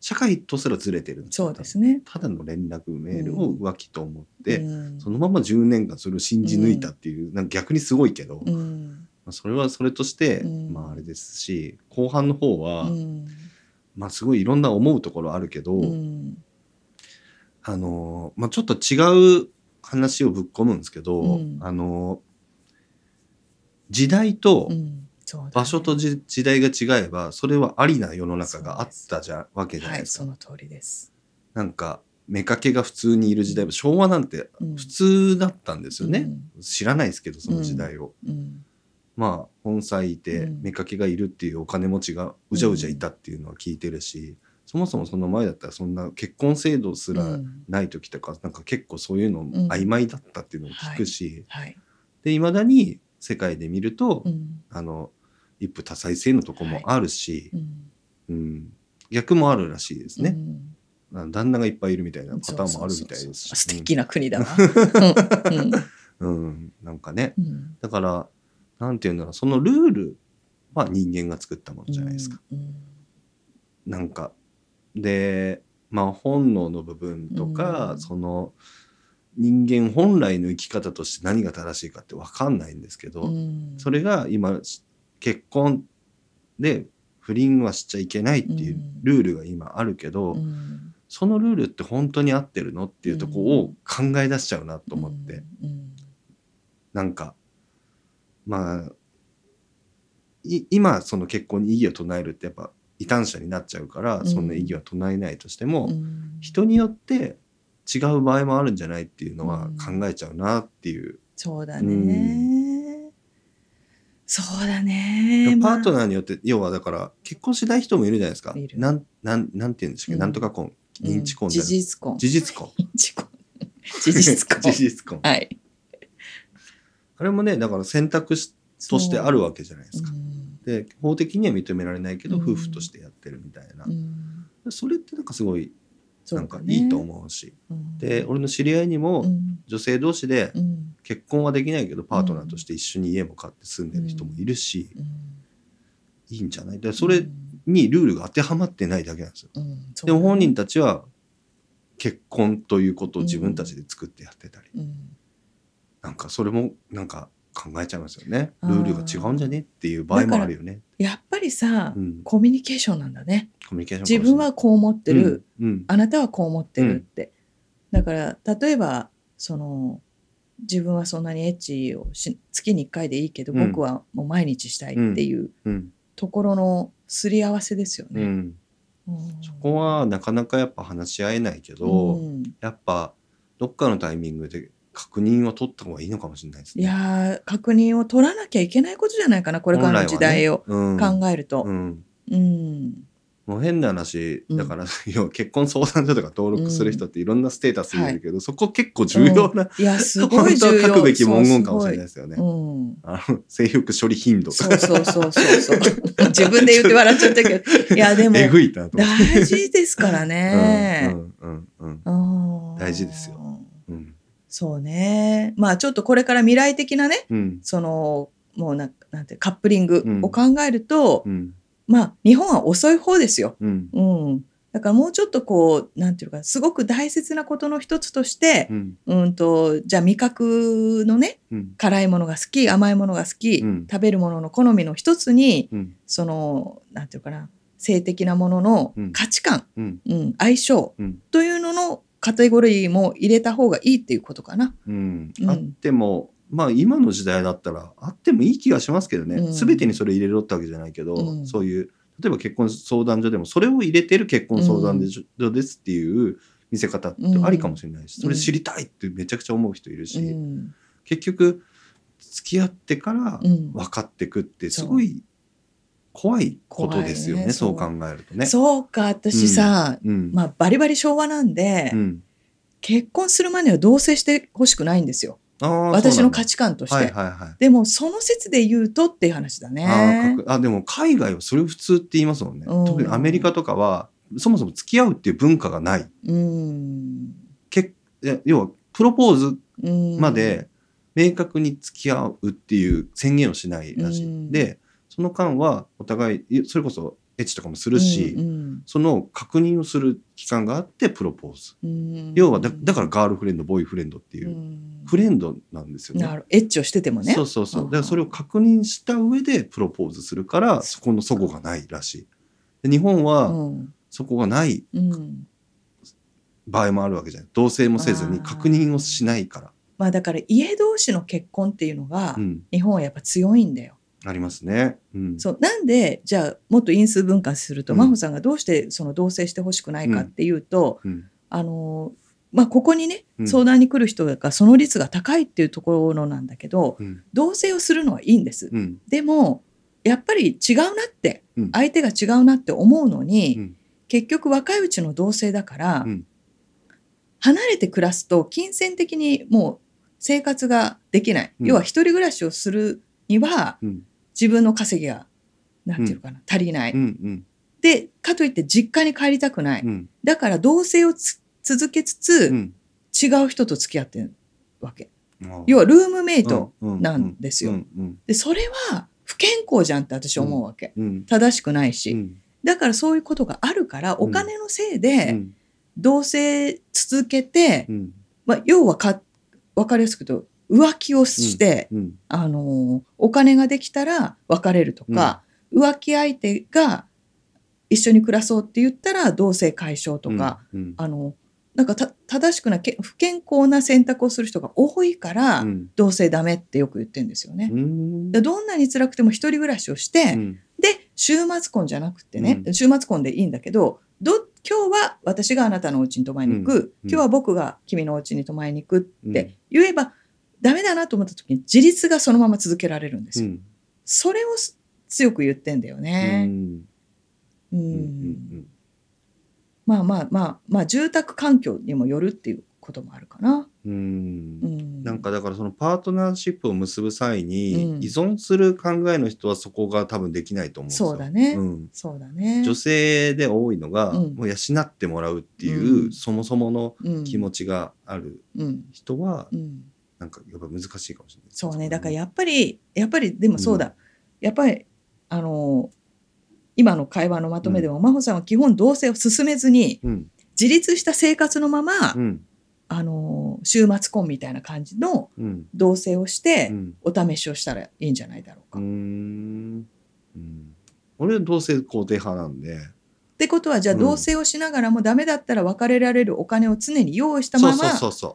B: 社会とすらずれてる
A: そうですね。
B: ただの連絡メールを浮気と思って、
A: うん。
B: そのまま10年間それを信じ抜いたっていう、なんか逆にすごいけど、ま
A: うん。
B: あそれはそれとして、
A: うん。
B: まああれですし後半の方は、
A: うん
B: まあすごいいろんな思うところあるけど、
A: うん。
B: あのーまあちょっと違う話をぶっ込むんですけど、
A: うん。
B: あのー時代と場所とじ時代が違えばそれはありな世の中があったじゃわけじゃな
A: はいい
B: ですか。
A: その通りです。
B: なんか妾が普通にいる時代昭和なんて
A: うん。
B: 普通だったんですよね、知らないですけどその時代を、
A: うん。うん
B: まあ本妻いて
A: うん。
B: 妾がいるっていうお金持ちがうじゃうじゃいたっていうのは聞いてるし、そもそもその前だったらそんな結婚制度すら
A: うん。
B: ない時とか、なんか結構そういうの曖昧だったっていうのを聞くし、
A: はい。
B: でい。まだに世界で見ると、
A: うん。
B: あの一夫多妻制のとこもあるし、
A: うん。
B: うん。逆もあるらしいですね、旦那がいっぱいいるみたいなパターンもあるみたいですし。
A: 素敵な国だな。うん。
B: うん、うん。なんかね。
A: うん。
B: だからなんていうんだろう。そのルールは人間が作ったものじゃないですか、。
A: うん
B: なんか。でまあ本能の部分とか、
A: うん。
B: その人間本来の生き方として何が正しいかって分かんないんですけど、
A: うん。
B: それが今結婚で不倫はしちゃいけないっていう
A: うん
B: ルールが今あるけど、
A: うん。
B: そのルールって本当に合ってるのっていうところを考え出しちゃうなと思って、
A: うん
B: なんかまあい今その結婚に異議を唱えるってやっぱ異端者になっちゃうから、
A: うん
B: そんな異議は唱えないとしても、
A: うん
B: 人によって違う場合もあるんじゃないっていうのは
A: うん
B: 考えちゃうなっていう、
A: そうだね。そうだね。
B: パート
A: ー
B: ナーによって要はだから結婚しない人もいるじゃないですかなんなんなんて言うんでしたっけ、
A: うん
B: なんとか婚認知婚じゃ
A: 事
B: ない
A: 実婚。
B: 事実婚。
A: 事実婚。
B: 事実婚
A: はい。
B: あれもねだから選択肢としてあるわけじゃないですか。
A: う。ん
B: で法的には認められないけど、
A: うん。
B: 夫婦としてやってるみたいな、
A: うん。
B: それってなんかすごいなんかいいと思うし。
A: うん。
B: で俺の知り合いにも
A: うん。
B: 女性同士で
A: うん。
B: 結婚はできないけどパートナーとして一緒に家も買って住んでる人もいるし、
A: うん。
B: いいんじゃない？でそれにルールが当てはまってないだけなんですよ。
A: うん。そう
B: でも本人たちは結婚ということを自分たちで作ってやってたり、
A: うん
B: なんかそれもなんか考えちゃいますよね。ルールが違うんじゃねっていう場合もあるよね。
A: やっぱりさ
B: うん、
A: コミュニケーションなんだね。
B: コミュニケーション
A: 自分はこう思ってる。
B: うんうん。
A: あなたはこう思ってるって。だから例えばその自分はそんなにエッチをし月に1回でいいけど、
B: うん。
A: 僕はもう毎日したいっていう
B: うん。
A: ところのすり合わせですよね。
B: そこはなかなかやっぱ話し合えないけど、
A: うん。
B: やっぱどっかのタイミングで確認を取った方がいいのかもしれないですね。
A: いやー確認を取らなきゃいけないことじゃないかなこれからの時代を考えると。
B: う。ん。
A: うん。
B: うんもう変な話
A: うん
B: だから、要は結婚相談所とか登録する人っていろんなステータスいるけど、そこ結構重要な、
A: いやすご
B: 本当は
A: い重要
B: 書くべき文言かもしれない
A: い
B: ですよね。
A: うん
B: あの性欲処理頻度
A: そうそうそうそうそう。自分で言って笑っちゃったけど。いや でも。大事ですからね。
B: うんうんうん
A: うん。
B: 大事ですよ。うん
A: そうね。まあちょっとこれから未来的なね、
B: うん。
A: その、もうななんてカップリング
B: うん。
A: を考えると、
B: うん。
A: まあ日本は遅い方ですよ。
B: うん。
A: うん。だからもうちょっとこう、なんていうか、すごく大切なことの一つとして
B: う、ん。
A: うんと、じゃあ味覚のね、
B: うん。
A: 辛いものが好き、甘いものが好き、
B: うん。
A: 食べるものの好みの一つに、
B: うん。
A: その、なんていうかな、性的なものの
B: うん。
A: 価値観、
B: うん。
A: うん、相性
B: うん。
A: というののカテゴリーも入れた方がいいっていうことかな。
B: うん。
A: うん。
B: あってもまあ今の時代だったらあってもいい気がしますけどね、
A: うん。
B: 全てにそれ入れろってわけじゃないけど、
A: うん。
B: そういう例えば結婚相談所でもそれを入れてる結婚相談所ですっていう見せ方ってありかもしれないし、
A: うん。
B: それ知りたいってめちゃくちゃ思う人いるし、
A: うん。
B: 結局付き合ってから
A: うん。
B: 分かってくってすごい怖いことですよね
A: ね
B: そう。考えるとね。
A: そうか私さ、
B: うん
A: まあ、バリバリ昭和なんで、
B: うん。
A: 結婚する前には同棲してほしくないんですよ。私の価
B: 値
A: 値観として、
B: はいはいはい。
A: でもその説で言うとっていう話だね。
B: あでも海外はそれを普通って言いますもんね、
A: うん。
B: 特にアメリカとかはそもそも付き合うっていう文化がない。
A: うん。
B: け要はプロポーズ
A: うん。
B: まで明確に付き合うっていう宣言をしないらしい、
A: うん。
B: でその間はお互いいそれこそエッチとかもするし、
A: うん
B: その確認をする期間があってプロポーズ、
A: うん。
B: 要はだだからガールフレンドボーイフレンドっていうう、
A: ん。
B: フレンドなんですよね。
A: なるエッチをしててもね。
B: そうそうそう。
A: うん
B: だからそれを確認した上でプロポーズするから、そこの齟齬がないらしい。で日本
A: う
B: は
A: ん。
B: そこがない
A: うん。
B: 場合もあるわけじゃない。同棲もせずに確認をしないから、
A: まあだから家同士の結婚っていうのが
B: うん、
A: 日本はやっぱ強いんだよ。
B: ありますね。うん、
A: そう。なんでじゃあもっと因数分解すると、
B: うん。
A: 真帆さんがどうしてその同棲してほしくないかっていうと、
B: うん。
A: あのまあここにね
B: うん。
A: 相談に来る人がその率が高いっていうところなんだけど
B: うん。
A: 同棲をするのはいいんです。
B: うん。
A: でもやっぱり違うなって、
B: うん。
A: 相手が違うなって思うのに、
B: うん。
A: 結局若いうちの同棲だから、
B: うん。
A: 離れて暮らすと金銭的にもう生活ができない、
B: うん。
A: 要は一人暮らしをするには
B: うん
A: 自分の稼ぎがなんていうのかな、足りない、でかといって実家に帰りたくない、
B: うん。
A: だから同棲をつ続けつつ、
B: うん。
A: 違う人と付き合ってるわけ。
B: あ
A: 要はルームメイト、
B: うん
A: なんですよ。でそれは不健康じゃんって私思うわけ、
B: うん
A: 正しくないし、
B: うん。
A: だからそういうことがあるからお金のせい
B: うん。
A: で同棲続けて、
B: うん。
A: まあ、要はか分かりやすく言うと浮気をして、
B: うん
A: あのお金ができたら別れるとか、浮気相手が一緒に暮らそうって言ったら同棲解消とか、
B: うん
A: あのなんかた正しくなけ不健康な選択をする人が多いから、
B: うん。
A: 同棲ダメってよく言ってるんですよね。どんなに辛くても一人暮らしをして、
B: うん。
A: で週末婚じゃなくてね、
B: う
A: 週末婚でいいんだけどど今日は私があなたのお家に泊まりに行く、
B: うん。
A: 今日は僕が君のお家に泊まりに行くって言えば、ダメだなと思った時に自立がそのまま続けられるんですよ。
B: うん。
A: それをす強く言ってんだよ
B: う
A: ね。まあまあまあまあ住宅環境にもよるっていうこともあるかな。
B: なんかだからそのパートナーシップを結ぶ際に
A: うん。
B: 依存する考えの人はそこが多分できないと思うんですよ。
A: そうだね。
B: ん。
A: そうだね。
B: 女性で多いのが、
A: うん。
B: もう養ってもらうっていう、
A: うん。
B: そもそもの
A: うん。
B: 気持ちがある
A: うん。
B: 人は、
A: うん
B: なんかやっぱ難しいかもしれない。
A: そうね。だからやっぱりやっぱりでもそうだ、
B: うん。
A: やっぱりあの今の会話のまとめでも、真帆さんは基本同棲を進めずに
B: うん。
A: 自立した生活のまま、
B: うん。
A: あの週末婚みたいな感じの
B: うん。
A: 同棲をして、
B: うん。
A: お試しをしたらいいんじゃないだろうか。
B: うん。うん。俺は同性肯定派なんで
A: てことはじゃあ
B: うん。
A: 同棲をしながらもダメだったら別れられるお金を常に用意したまま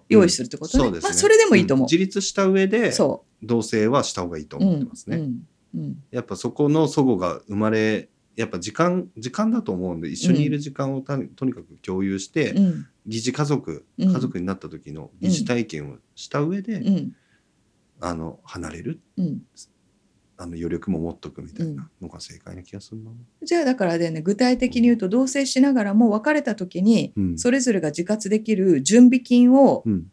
A: 用意するってことね。
B: うん。そうです
A: まあそれでもいいと思う。ん。
B: 自立した上で
A: そ
B: 同性はした方がいいと
A: う。
B: 思ってますね。
A: うん。うん。
B: やっぱそこの齟齬が生まれやっぱ時間時間だと思うんで一緒にいる時間をたとにかく共有して、
A: うん。うん
B: 疑似家族
A: うん。
B: 家族になった時の疑似体験をした上で、
A: うん。
B: あの離れる。
A: うん
B: あの余力も持っとくみたいなのが正解な気がするな。
A: じゃあだからでね具体的に言うと同棲しながらも別れた時に
B: うん。
A: それぞれが自活できる準備金を
B: うん。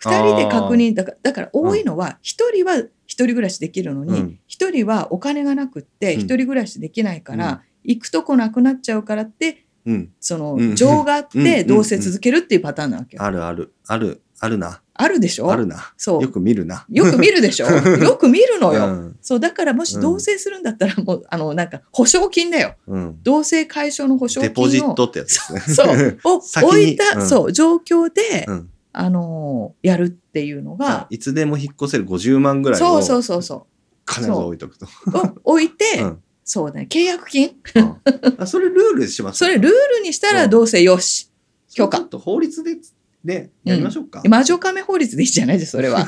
A: 2人で確認だからだから多いのは1人は1人暮らしできるのに、
B: うん。
A: 1人はお金がなくって
B: うん。
A: 1人暮らしできないから、
B: うん。
A: 行くとこなくなっちゃうからって
B: うん、
A: その
B: うん。
A: 情があっ
B: うん。
A: て同棲続けるっていうパターンなわけよ。
B: あるある。あるあるな。
A: あるでしょ？
B: あるな。
A: そう。
B: よく見るな。
A: よく見るでしょ？よく見るのよ。
B: うん。
A: そうだからもし同棲するんだったらもうあのなんか保証金だよ。
B: うん、
A: 同棲解消の保証金を。
B: デポジットってやつですね。
A: そう。を置いた、
B: うん。
A: そう状況で、
B: うん、
A: あのーやるっていうのが、
B: いつでも引っ越せる50万ぐらい
A: そうそう
B: の
A: そうそ
B: 金を置いとくと。
A: う。を置いて、
B: うん。
A: そうだね契約金。
B: うん。あそれルールします
A: それルールにしたら同棲よし、許可。
B: ちょっと法律でねやりましょうか。
A: 魔女亀法律でいいじゃないですそれは。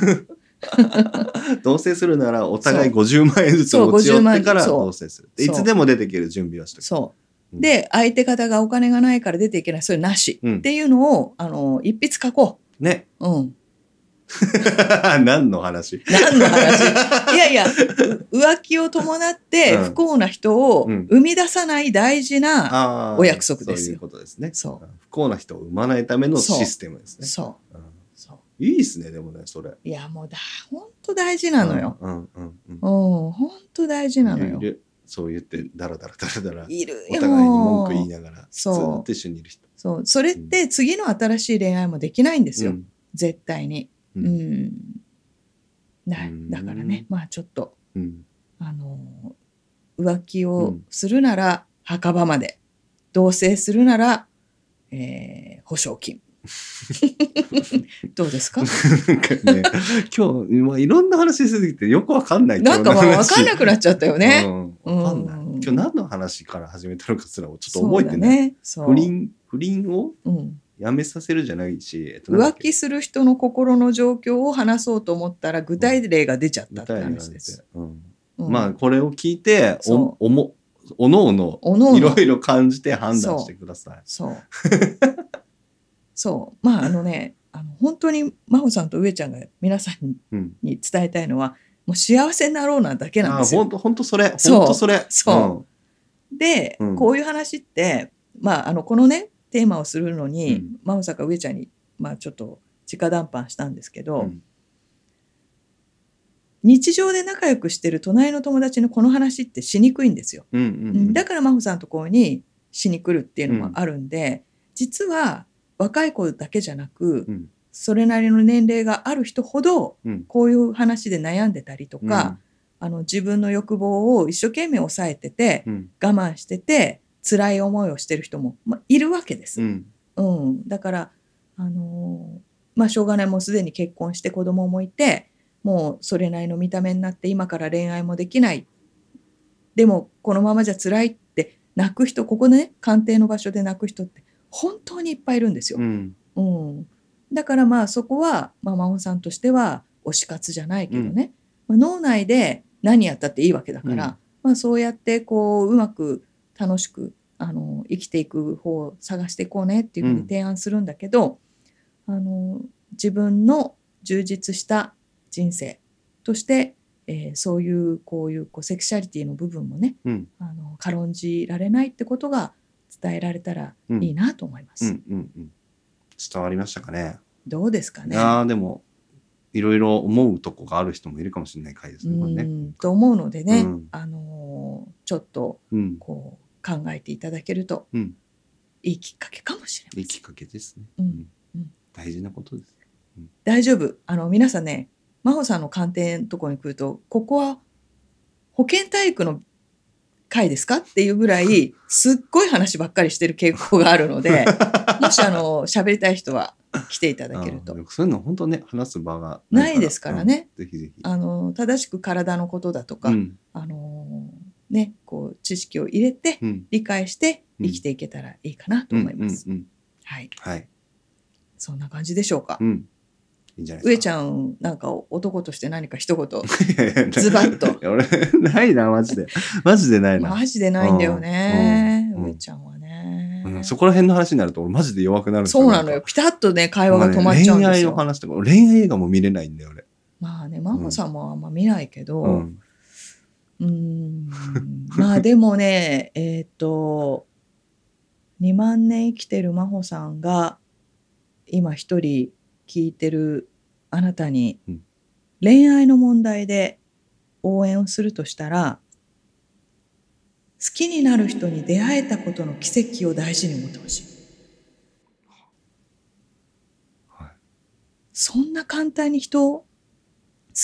B: 同棲するならお互い50万円ずつ持ち寄ってから
A: 50万そう
B: 同棲する。でいつでも出てける準備はして。
A: そう。うん。で相手方がお金がないから出ていけない。それなし、
B: うん。
A: っていうのをあの一筆書こ
B: ね。
A: う、うん、
B: 何の話？
A: 何の話？いやいやう浮気を伴って
B: うん
A: 不幸な人を
B: うん
A: 生み出さない大事な、お約束ですよ
B: そういうことですね。
A: そう
B: 不幸な人を生まないためのシステムですね。
A: そう
B: うん
A: そう
B: いいですね、でもね、それ。
A: いやもうだ本当大事なのよ。
B: うんうんうん
A: うん本当大事
B: うん。
A: なのよ
B: いるそう言って、だらだらだらだら、
A: いるよ。
B: お互いに文句言いながら、ず
A: そう
B: ーっと一緒にいる人。
A: そうそれって次の新しい恋愛もできないんですよ、
B: うん
A: 絶対に。
B: う
A: うん。
B: うん。
A: だからねまあちょっと
B: うん。
A: あの浮気
B: う
A: を
B: ん。
A: するなら墓場まで同棲するなら、えー保証金。どうですか？
B: ね、今日、まあ、いろんな話しすぎてよくわかんない。
A: なんかまあ
B: 今日の話
A: 分かんなくなっちゃったよね。
B: うん、わかんない。
A: うん。
B: 今日何の話から始めたのかすらもちょっと覚えてない。
A: ね。
B: 不倫不倫を？
A: うん、
B: やめさせるじゃないし、えっと
A: 浮気する人の心の状況を話そうと思ったら具体例が出ちゃったって話です。
B: うん
A: うん
B: まあこれを聞いておおもおのおの
A: おのおの
B: いろいろ感じて判断してください。
A: そう。そう。まああのね、あの本当に真帆さんと上ちゃんが皆さん
B: うん。
A: に伝えたいのは、もう幸せになろうなだけなん
B: あ
A: ですよ。
B: 本当本当それ
A: そう
B: 本当それ。
A: そで、
B: うん
A: こういう話って、まああのこのねテーマをするのに、
B: うん。
A: 真帆さんが上ちゃんにまあちょっと直談判したんですけど、
B: うん。
A: 日常で仲良くしてる隣の友達のこの話ってしにくいんですよ。
B: うんうんうん。
A: だから真帆さんのところにしに来るっていうのもあるんで、実は若い子だけじゃなく、
B: うん。
A: それなりの年齢がある人ほど
B: うん。
A: こういう話で悩んでたりとか、あの自分の欲望を一生懸命抑えてて
B: うん。
A: 我慢してて辛い思いをしてる人も、まあ、いるわけです。
B: うん。
A: うん、だから、あのーまあ、しょうがない。もうすでに結婚して子供もいてもうそれなりの見た目になって今から恋愛もできない。でもこのままじゃ辛いって泣く人ここでね鑑定の場所で泣く人って本当にいっぱいいるんですよ。
B: うん。
A: うん、だからまあそこは、まあ、真帆さんとしては推し活じゃないけどね、まあ、脳内で何やったっていいわけだから、
B: うん。
A: まあ、そうやってこううまく楽しくあの生きていく方を探していこうねっていうふうに提案するんだけど、あの自分の充実した人生として、えーそういうこういうこうセクシャリティの部分もね
B: うん
A: あの軽んじられないってことが伝えられたらいいなと思います。
B: うんうんうん。伝わりましたかね。
A: どうですかね
B: いでもいろいろ思うとこがある人もいるかもしれない回ですね。ね。
A: うんと思うのでね、
B: うん
A: あのーちょっと
B: うん。
A: こう考えていただけると
B: うん。
A: いいきっかけかもしれません
B: いいきっかけですね。
A: うんうん
B: 大事なことです。
A: 大丈夫あの皆さんね真帆さんの鑑定のところに来るとここは保健体育の会ですかっていうぐらいすっごい話ばっかりしてる傾向があるので もしあの喋りたい人は来ていただけると
B: そういうの本当ね話す場が
A: ないですからね。
B: うんぜひぜひ。
A: あの正しく体のことだとか、
B: うん
A: あのねこう知識を入れて
B: うん
A: 理解して生きていけたらいいかなと思います。はい、
B: はい。
A: そんな感じでしょうか。
B: うん。いいんじゃない。
A: 上ちゃんなんか男として何か一言
B: ん
A: ズバッと
B: 俺、ないな、マジで。マジでないな。
A: マジでないんだよね、
B: う
A: 上ちゃんはね。
B: うんそこら辺の話になると俺マジで弱くなる
A: そうなのよ。。ピタッとね会話が止まっちゃうんですよ。
B: 恋愛の話とか、俺恋愛映画も見れないんだよ、俺。
A: まあね真帆さんもあんま見ないけど、
B: うん。
A: うーんまあでもね えっ、と2万年生きてる真帆さんが今一人聞いてるあなたに
B: うん
A: 恋愛の問題で応援をするとしたら好きになる人に出会えたことの奇跡を大事に思ってほしい。
B: はい
A: そんな簡単に人を好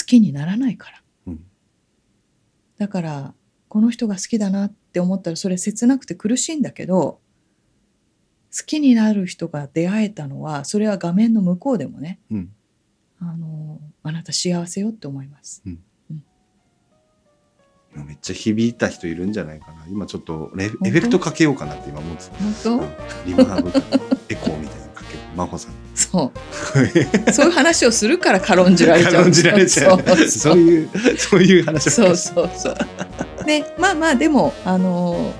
A: きにならないから。
B: うん
A: だからこの人が好きだなって思ったらそれ切なくて苦しいんだけど好きになる人が出会えたのはそれは画面の向こうでもね
B: うん。
A: あのあなた幸せよって思います。
B: めっちゃ響いた人いるんじゃないかな。今ちょっとレエフ
A: 当
B: ェクトかけようかなって今思ってた。リムハブエコーみたいな。真帆さん。
A: そうそういう話をするから軽んじられちゃう。
B: 軽んじられちゃう。
A: そう
B: いう、そういう話を
A: そうそうそう。でまあまあでもあの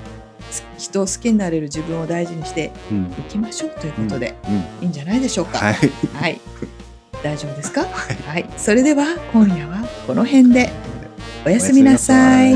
A: 人を好きになれる自分を大事にして
B: うん。
A: いきましょうということで、
B: うん。
A: いいんじゃないでしょうか？
B: はい。
A: はい。大丈夫ですか？はい。それでは今夜はこの辺で。
B: おやすみなさい